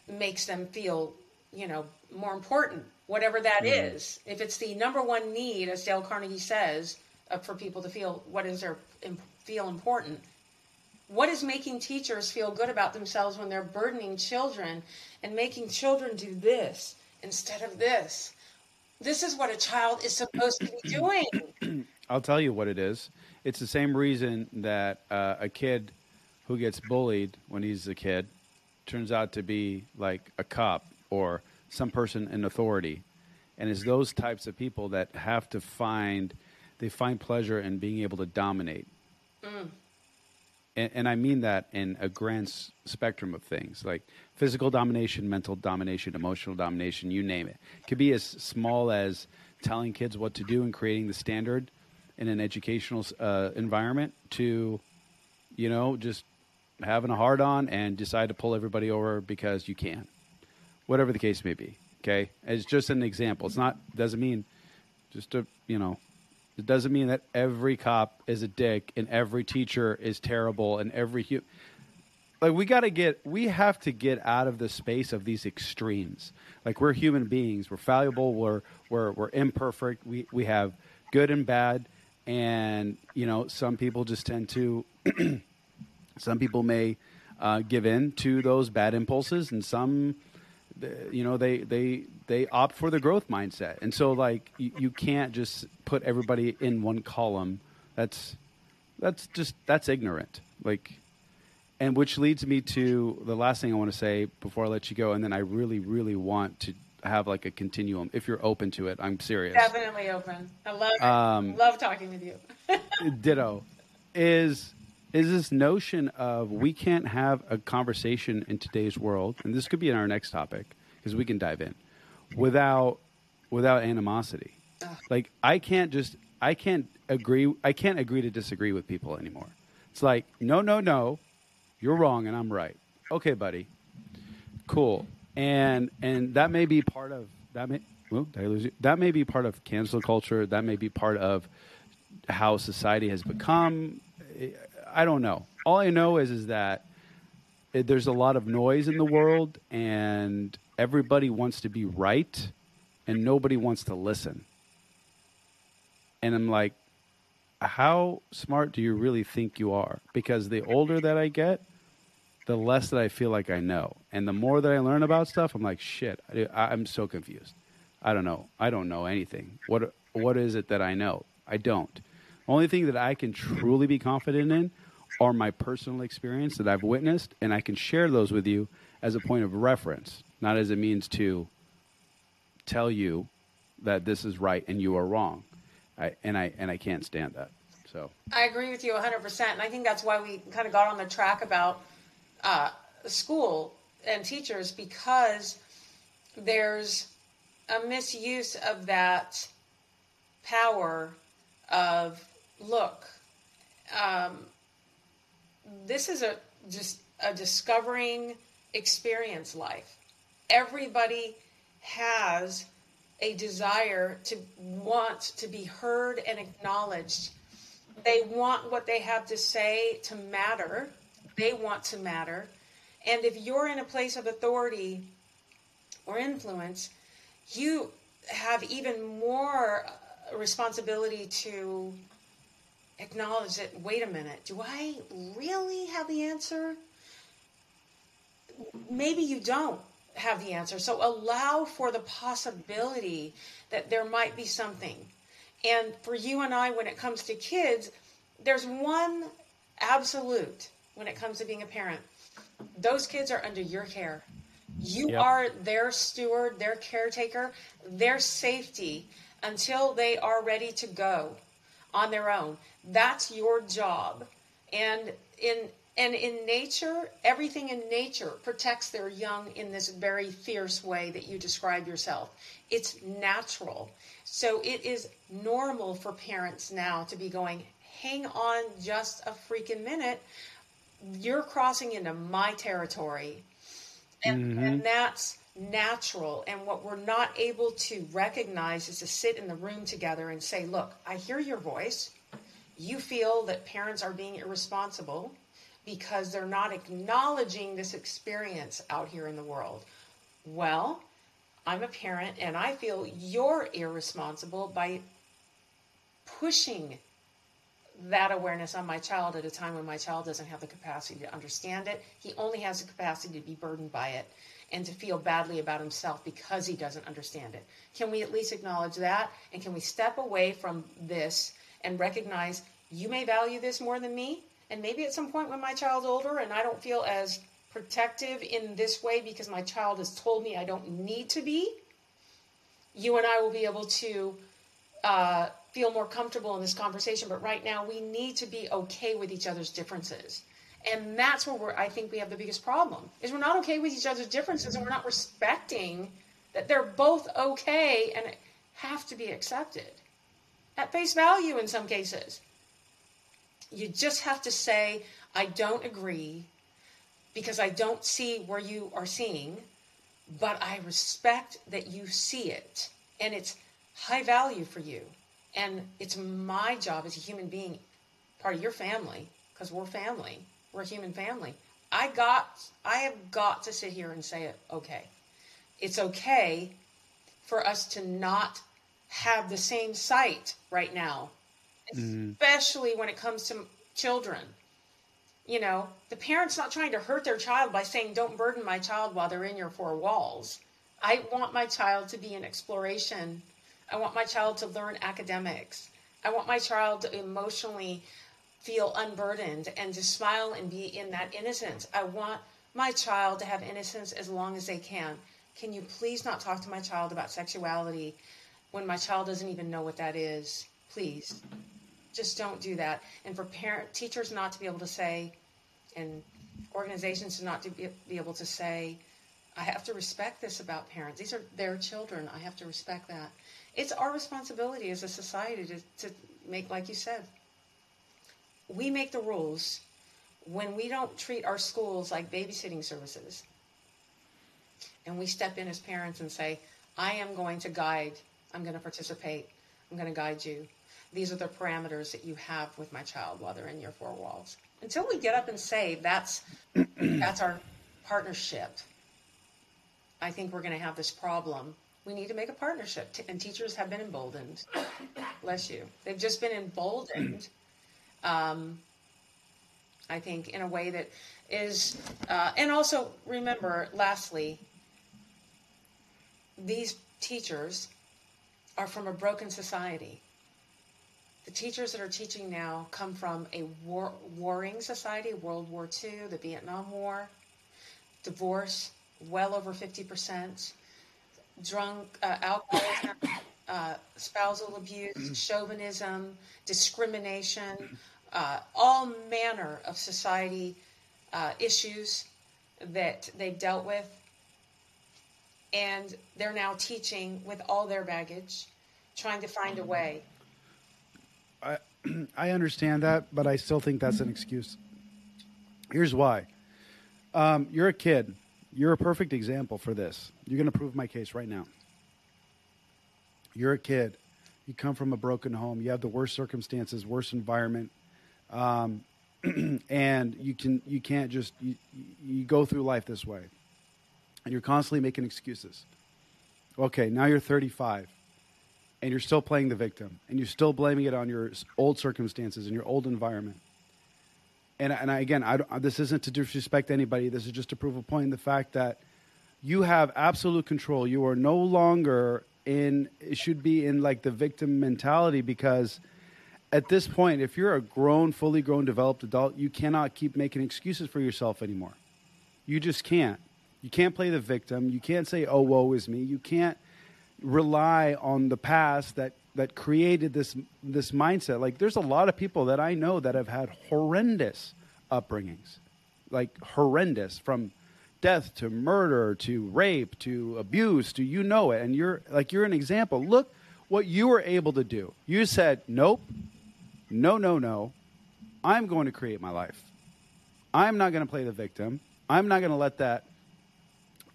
makes them feel, you know, more important, whatever that is. If it's the number one need, as Dale Carnegie says, uh, for people to feel what is their feel important. What is making teachers feel good about themselves when they're burdening children and making children do this instead of this? This is what a child is supposed to be doing. I'll tell you what it is. It's the same reason that uh, a kid who gets bullied when he's a kid turns out to be like a cop or some person in authority. And it's those types of people that have to find, they find pleasure in being able to dominate. And, and I mean that in a grand s- spectrum of things, like physical domination, mental domination, emotional domination, you name it. It could be as small as telling kids what to do and creating the standard in an educational uh, environment to, you know, just having a hard on and decide to pull everybody over because you can. Whatever the case may be. Okay. It's just an example. It's not, doesn't mean just to, you know, it doesn't mean that every cop is a dick and every teacher is terrible and every hu- like we got to get we have to get out of the space of these extremes. Like we're human beings, we're fallible, we're we're we're imperfect. We we have good and bad and you know, some people just tend to some people may uh, give in to those bad impulses and some you know they they they opt for the growth mindset. And so like you, you can't just put everybody in one column. That's that's just that's ignorant. Like and which leads me to the last thing i want to say before i let you go. And then i really really want to have like a continuum. If you're open to it i'm serious. Definitely open. I love. Um, love talking with you. ditto. Is is this notion of we can't have a conversation in today's world and this could be in our next topic because we can dive in without without animosity. Like I can't just I can't agree I can't agree to disagree with people anymore. It's like no no no, you're wrong and I'm right. Okay, buddy. Cool. And and that may be part of that may well, did I lose you? That may be part of cancel culture. That may be part of how society has become. I don't know. All I know is is that it, there's a lot of noise in the world, and everybody wants to be right, and nobody wants to listen. And I'm like, how smart do you really think you are? Because the older that I get, the less that I feel like I know, and the more that I learn about stuff, I'm like, shit, I, I'm so confused. I don't know. I don't know anything. What what is it that I know? I don't. Only thing that I can truly be confident in are my personal experience that I've witnessed, and I can share those with you as a point of reference, not as a means to tell you that this is right and you are wrong. I, and I and I can't stand that. So I agree with you 100, percent and I think that's why we kind of got on the track about uh, school and teachers because there's a misuse of that power of look. Um, this is a just a discovering experience life. Everybody has a desire to want to be heard and acknowledged. They want what they have to say to matter. They want to matter. And if you're in a place of authority or influence, you have even more responsibility to acknowledge that wait a minute. Do i really have the answer? Maybe you don't have the answer. So allow for the possibility that there might be something. And for you and i when it comes to kids there's one absolute when it comes to being a parent. Those kids are under your care. You yep. are their steward, their caretaker, their safety until they are ready to go on their own. That's your job. And in and in nature, everything in nature protects their young in this very fierce way that you describe yourself. It's natural. So it is normal for parents now to be going, hang on just a freaking minute. You're crossing into my territory and, mm-hmm. and that's natural. And what we're not able to recognize is to sit in the room together and say, look, I hear your voice. You feel that parents are being irresponsible because they're not acknowledging this experience out here in the world. Well, I'm a parent and I feel you're irresponsible by pushing that awareness on my child at a time when my child doesn't have the capacity to understand it. He only has the capacity to be burdened by it and to feel badly about himself because he doesn't understand it. Can we at least acknowledge that? And can we step away from this and recognize you may value this more than me? And maybe at some point when my child's older and I don't feel as protective in this way because my child has told me I don't need to be, you and I will be able to uh, feel more comfortable in this conversation. But right now, we need to be okay with each other's differences. And that's where we're, I think we have the biggest problem is we're not okay with each other's differences and we're not respecting that they're both okay and have to be accepted at face value in some cases. You just have to say, I don't agree because I don't see where you are seeing, but I respect that you see it and it's high value for you. And it's my job as a human being, part of your family, because we're family, we're a human family. I got, I have got to sit here and say it. Okay, it's okay for us to not have the same sight right now, mm. especially when it comes to children. You know, the parent's not trying to hurt their child by saying, "Don't burden my child while they're in your four walls." I want my child to be in exploration I want my child to learn academics. I want my child to emotionally feel unburdened and to smile and be in that innocence. I want my child to have innocence as long as they can. Can you please not talk to my child about sexuality when my child doesn't even know what that is? Please. Just don't do that. And for parent teachers not to be able to say and organizations to not to be, be able to say I have to respect this about parents. These are their children. I have to respect that. It's our responsibility as a society to, to make, like you said, we make the rules when we don't treat our schools like babysitting services. And we step in as parents and say, I am going to guide, I'm going to participate, I'm going to guide you. These are the parameters that you have with my child while they're in your four walls. Until we get up and say that's that's our partnership, I think we're going to have this problem. We need to make a partnership, and teachers have been emboldened. Bless you. They've just been emboldened. Um, I think in a way that is, uh, and also remember, lastly, these teachers are from a broken society. The teachers that are teaching now come from a war, warring society, World War II, the Vietnam War, divorce, well over 50%, drunk, uh, alcoholism, uh, spousal abuse, chauvinism, discrimination, uh, all manner of society uh, issues that they've dealt with and they're now teaching with all their baggage, trying to find a way. I I understand that, but I still think that's an excuse. Here's why. Um, you're a kid. You're a perfect example for this. You're going to prove my case right now. You're a kid. You come from a broken home. You have the worst circumstances, worst environment, um, and you can you can't just you, you go through life this way and you're constantly making excuses. Okay, now you're 35 and you're still playing the victim and you're still blaming it on your old circumstances and your old environment. And, and I, again, I uh, this isn't to disrespect anybody. This is just to prove a point in the fact that you have absolute control. You are no longer in, it should be in like the victim mentality because at this point, if you're a grown, fully grown, developed adult, you cannot keep making excuses for yourself anymore. You just can't. You can't play the victim. You can't say, "Oh, woe is me." You can't rely on the past that that created this this mindset. Like, there's a lot of people that I know that have had horrendous upbringings, like horrendous, from death to murder to rape to abuse to you know it. And you're like you're an example. Look what you were able to do. You said, "Nope, no, no, no. I'm going to create my life. I'm not going to play the victim. I'm not going to let that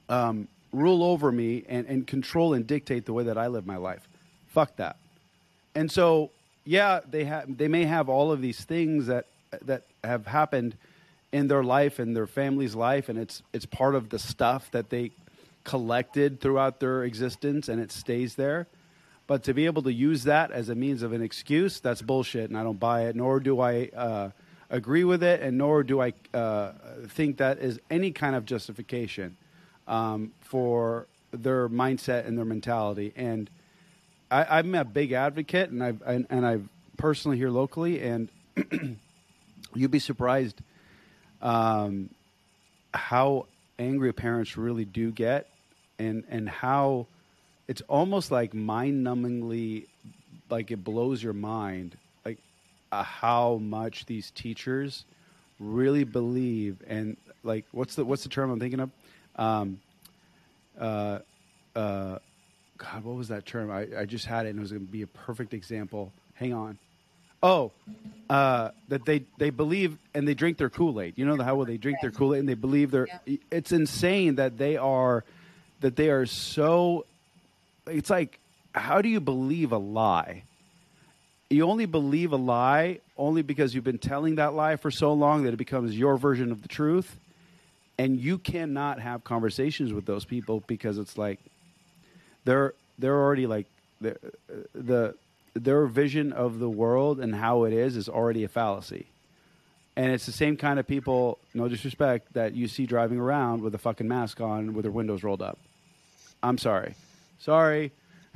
um, rule over me and, and control and dictate the way that I live my life. Fuck that. And so, yeah, they have they may have all of these things that that have happened in their life and their family's life, and it's it's part of the stuff that they collected throughout their existence, and it stays there. But to be able to use that as a means of an excuse, that's bullshit, and I don't buy it. Nor do I uh, agree with it, and nor do I uh, think that is any kind of justification um, for their mindset and their mentality. And I, am a big advocate, and I've and, and I've personally here locally, and you'd be surprised um, how angry parents really do get, and and how it's almost like mind-numbingly, like it blows your mind, like uh, how much these teachers really believe and like what's the what's the term I'm thinking of? Um, uh, uh, God, what was that term? I, I just had it, and it was going to be a perfect example. Hang on. Oh, uh, that they they believe and they drink their Kool Aid. You know how well they drink their Kool Aid and they believe they're. Yeah. It's insane that they are, that they are so. It's like, how do you believe a lie? You only believe a lie only because you've been telling that lie for so long that it becomes your version of the truth and you cannot have conversations with those people because it's like they're they're already like the the their vision of the world and how it is is already a fallacy. And it's the same kind of people, no disrespect, that you see driving around with a fucking mask on with their windows rolled up. I'm sorry. Sorry.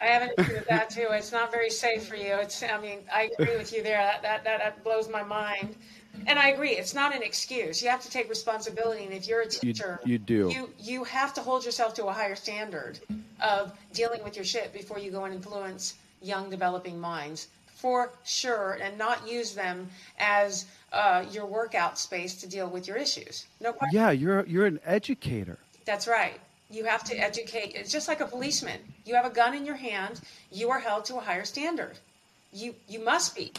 I have an issue with that too. It's not very safe for you. It's, I mean, I agree with you there. That, that, that blows my mind. And I agree, it's not an excuse. You have to take responsibility, and if you're a teacher, you, you do. You you have to hold yourself to a higher standard of dealing with your shit before you go and influence young developing minds for sure, and not use them as uh, your workout space to deal with your issues. No question. Yeah, you're you're an educator. That's right. You have to educate. It's just like a policeman. You have a gun in your hand. You are held to a higher standard. You you must be.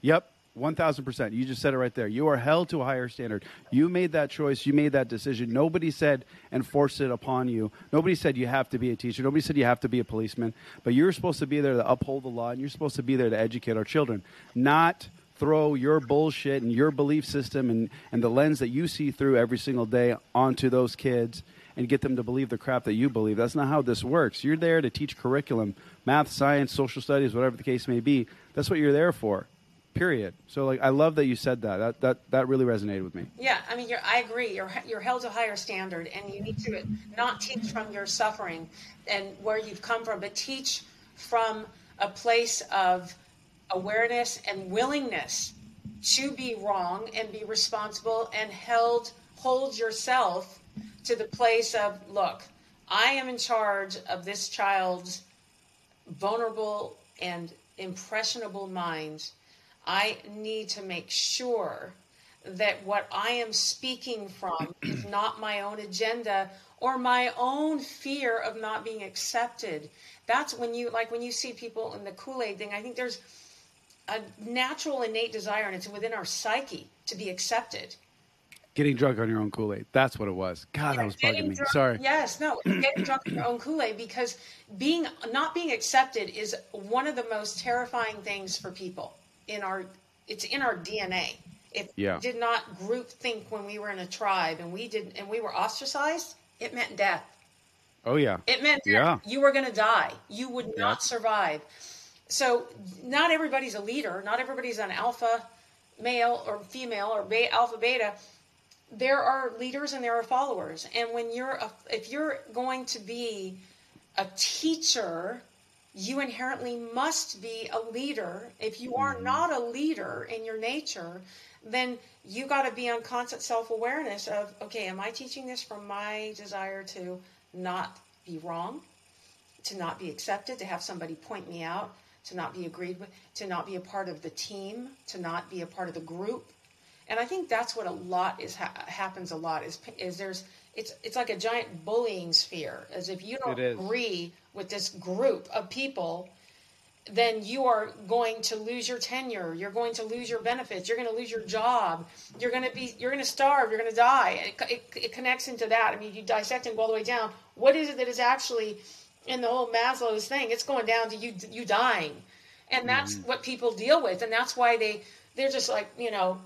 Yep. 1000%. You just said it right there. You are held to a higher standard. You made that choice. You made that decision. Nobody said and forced it upon you. Nobody said you have to be a teacher. Nobody said you have to be a policeman. But you're supposed to be there to uphold the law and you're supposed to be there to educate our children, not throw your bullshit and your belief system and, and the lens that you see through every single day onto those kids and get them to believe the crap that you believe. That's not how this works. You're there to teach curriculum, math, science, social studies, whatever the case may be. That's what you're there for. Period. So like I love that you said that. That that that really resonated with me. Yeah, I mean, I agree. You're you're held to a higher standard, and you need to not teach from your suffering and where you've come from, but teach from a place of awareness and willingness to be wrong and be responsible and held hold yourself to the place of look i am in charge of this child's vulnerable and impressionable mind i need to make sure that what i am speaking from is not my own agenda or my own fear of not being accepted that's when you like when you see people in the kool-aid thing i think there's a natural innate desire and it's within our psyche to be accepted Getting drunk on your own Kool Aid. That's what it was. God, yeah, that was bugging me. Drunk, Sorry. Yes, no, getting drunk on your own Kool Aid because being not being accepted is one of the most terrifying things for people in our. It's in our DNA. If yeah. we did not group think when we were in a tribe and we did and we were ostracized, it meant death. Oh yeah. It meant yeah. you were going to die. You would yep. not survive. So not everybody's a leader. Not everybody's an alpha male or female or beta, alpha beta. There are leaders and there are followers. And when you're a, if you're going to be a teacher, you inherently must be a leader. If you are mm-hmm. not a leader in your nature, then you got to be on constant self awareness of okay, am I teaching this from my desire to not be wrong, to not be accepted, to have somebody point me out? to not be agreed with, to not be a part of the team, to not be a part of the group. And I think that's what a lot is ha- happens a lot is is there's it's it's like a giant bullying sphere as if you don't agree with this group of people then you are going to lose your tenure. You're going to lose your benefits. You're going to lose your job. You're going to be you're going to starve. You're going to die. It, it, it, connects into that. I mean you dissect and go all the way down. What is it that is actually in the whole Maslow's thing, it's going down to you you dying, and that's mm-hmm. what people deal with, and that's why they they're just like you know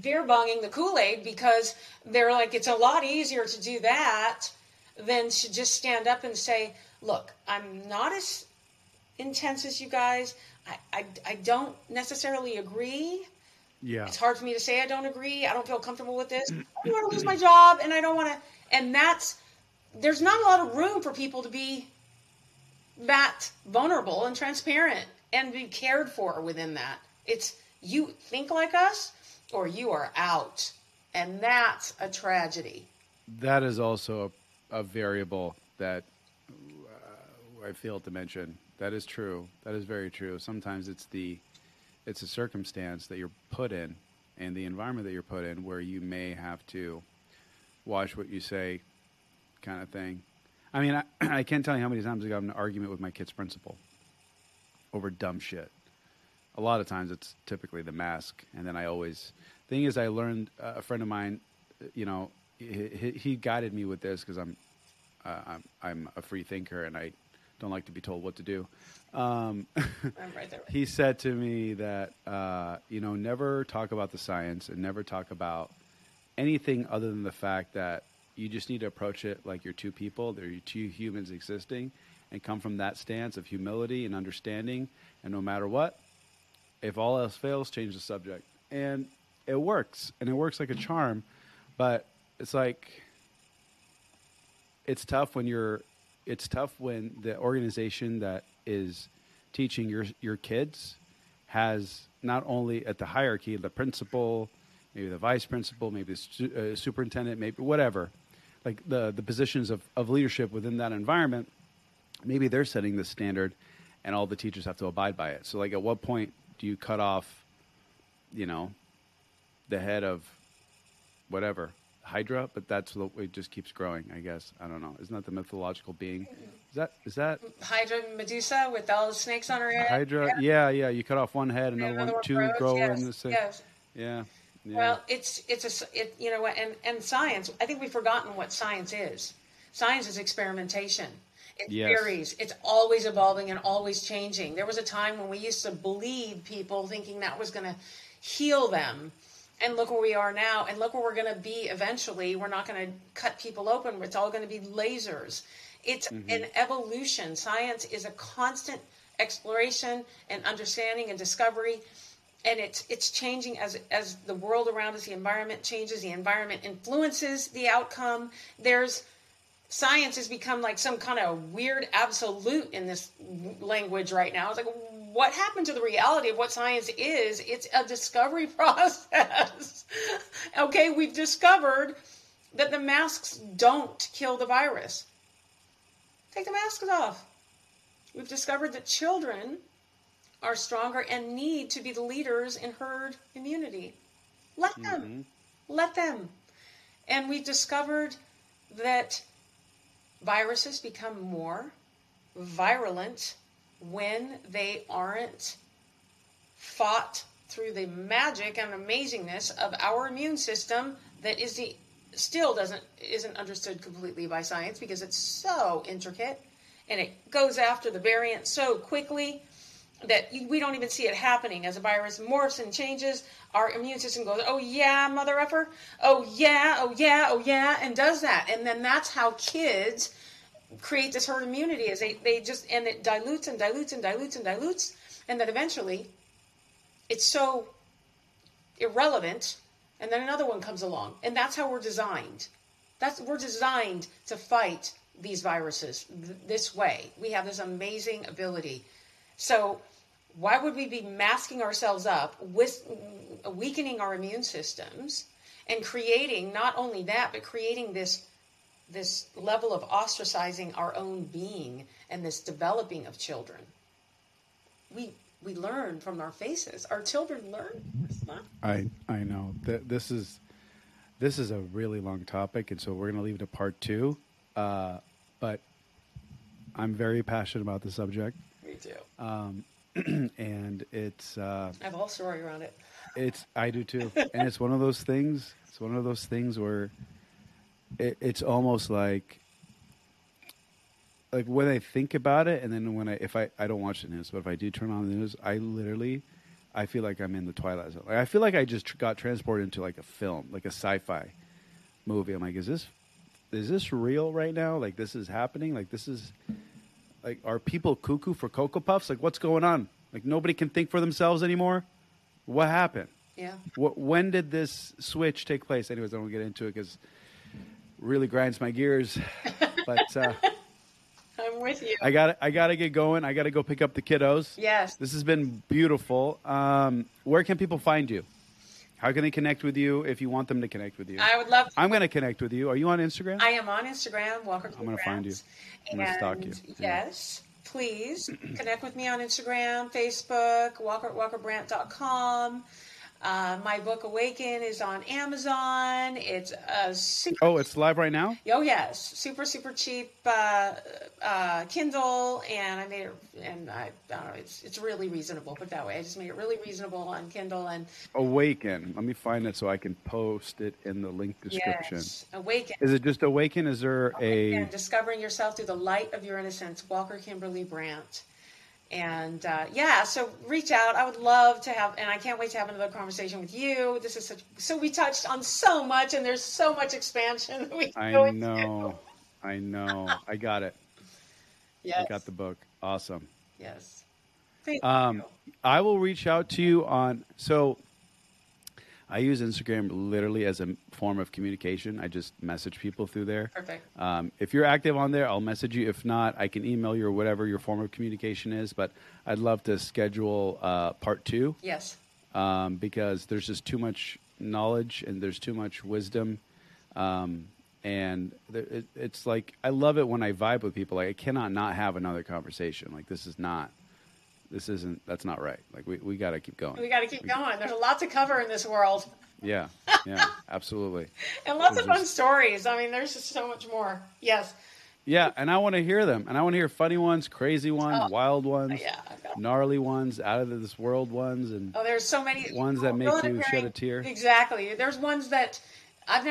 beer bonging the Kool Aid because they're like it's a lot easier to do that than to just stand up and say, look, I'm not as intense as you guys. I, I, I don't necessarily agree. Yeah. It's hard for me to say I don't agree. I don't feel comfortable with this. I don't want to lose my job and I don't want to. And that's there's not a lot of room for people to be that vulnerable and transparent and be cared for within that. It's you think like us or you are out. And that's a tragedy. That is also a, a variable that I failed to mention. That is true. That is very true. Sometimes it's the it's a circumstance that you're put in and the environment that you're put in where you may have to watch what you say kind of thing. I mean, I, I can't tell you how many times I got an argument with my kid's principal over dumb shit. A lot of times it's typically the mask, and then I always. Thing is, I learned uh, a friend of mine, you know, he, he guided me with this because I'm, uh, I'm I'm a free thinker and I don't like to be told what to do. Um, right he said to me that uh, you know never talk about the science and never talk about anything other than the fact that you just need to approach it like you're two people, they're two humans existing, and come from that stance of humility and understanding. And no matter what, if all else fails, change the subject. And it works, and it works like a charm. But it's like it's tough when you're. It's tough when the organization that is teaching your your kids has not only at the hierarchy the principal, maybe the vice principal, maybe the uh, superintendent, maybe whatever, like the the positions of, of leadership within that environment, maybe they're setting the standard, and all the teachers have to abide by it. So, like, at what point do you cut off, you know, the head of whatever Hydra, but that's the it just keeps growing. I guess I don't know. Isn't that the mythological being? Is that is that Hydra Medusa with all the snakes on her head? Hydra? Yeah, yeah. You cut off one head, another, Another one, two grows, grow yes, in the same. yes. Yeah. yeah. Well, it's it's a it, you know what, and and science. I think we've forgotten what science is. Science is experimentation. It's Yes. theories. It's always evolving and always changing. There was a time when we used to bleed people, thinking that was going to heal them, and look where we are now. And look where we're going to be eventually. We're not going to cut people open. It's all going to be lasers. It's mm-hmm. an evolution. Science is a constant exploration and understanding and discovery and it's it's changing as as the world around us the environment changes the environment influences the outcome there's science has become like some kind of weird absolute in this language right now it's like what happened to the reality of what science is it's a discovery process okay we've discovered that the masks don't kill the virus take the masks off we've discovered that children are stronger and need to be the leaders in herd immunity. Let them. Mm-hmm. Let them. And we've discovered that viruses become more virulent when they aren't fought through the magic and amazingness of our immune system that is the still doesn't isn't understood completely by science because it's so intricate and it goes after the variant so quickly that we don't even see it happening as a virus morphs and changes. Our immune system goes, "Oh yeah, mother effer! Oh yeah, oh yeah, oh yeah," and does that, and then that's how kids create this herd immunity. Is they they just and it dilutes and dilutes and dilutes and dilutes, and then eventually, it's so irrelevant, and then another one comes along, and that's how we're designed. That's we're designed to fight these viruses th- this way. We have this amazing ability. So, why would we be masking ourselves up with weakening our immune systems and creating not only that, but creating this this level of ostracizing our own being and this developing of children? We we learn from our faces. Our children learn. I I know that this is this is a really long topic, and so we're going to leave it to part two. Uh, but I'm very passionate about the subject, Me too. Um, and it's uh, I have a whole story around it. it's I do too, and it's one of those things. It's one of those things where it, it's almost like like when I think about it, and then when I if I I don't watch the news, but if I do turn on the news, I literally I feel like I'm in the twilight zone. Like, I feel like I just tr- got transported into like a film, like a sci-fi movie. I'm like, is this is this real right now? Like this is happening? Like this is like are people cuckoo for cocoa puffs? Like what's going on? Like nobody can think for themselves anymore. What happened? Yeah. What, when did this switch take place? Anyways, I don't get into it because really grinds my gears. but uh, I'm with you. I got I got to get going. I got to go pick up the kiddos. Yes. This has been beautiful. Um, where can people find you? How can they connect with you if you want them to connect with you? I would love to I'm going to connect with you. Are you on Instagram? I am on Instagram, Walker. I'm gonna find you. I'm gonna stalk you. Yeah. Yes, please connect with me on Instagram, Facebook, Walker WalkerBrant.com. Uh, my book Awaken is on Amazon. It's a super, oh, it's live right now. oh yes, super super cheap uh, uh, Kindle, and I made it, and I, I don't know, it's it's really reasonable. Put it that way, I just made it really reasonable on Kindle, and Awaken. Let me find it so I can post it in the link description. yes, Awaken. Is it just Awaken? Is there a discovering yourself through the light of your innocence walker kimberly brandt and uh, yeah so reach out i would love to have and i can't wait to have another conversation with you this is such so we touched on so much and there's so much expansion that we I know. I know. I got it. yes I got the book. Awesome. yes Thank Um, you. I will reach out to you on. So, I use Instagram literally as a form of communication. I just message people through there. perfect Um, if you're active on there, I'll message you. If not, I can email you or whatever your form of communication is. But I'd love to schedule uh, part two yes um, because there's just too much knowledge and there's too much wisdom. Um, and there, it, it's like I love it when I vibe with people. Like I cannot not have another conversation. Like this is not, this isn't. That's not right. Like we, we got to keep going. we got to keep going there's a lot to cover in this world Yeah, yeah, absolutely. and lots of fun stories. I mean, there's just so much more. Yes. Yeah, and I want to hear them, and I want to hear funny ones, crazy ones, Oh, wild ones, Yeah. gnarly ones, out of this world ones, and Oh, there's so many Ones that make you shed a tear. Exactly. There's ones that I've never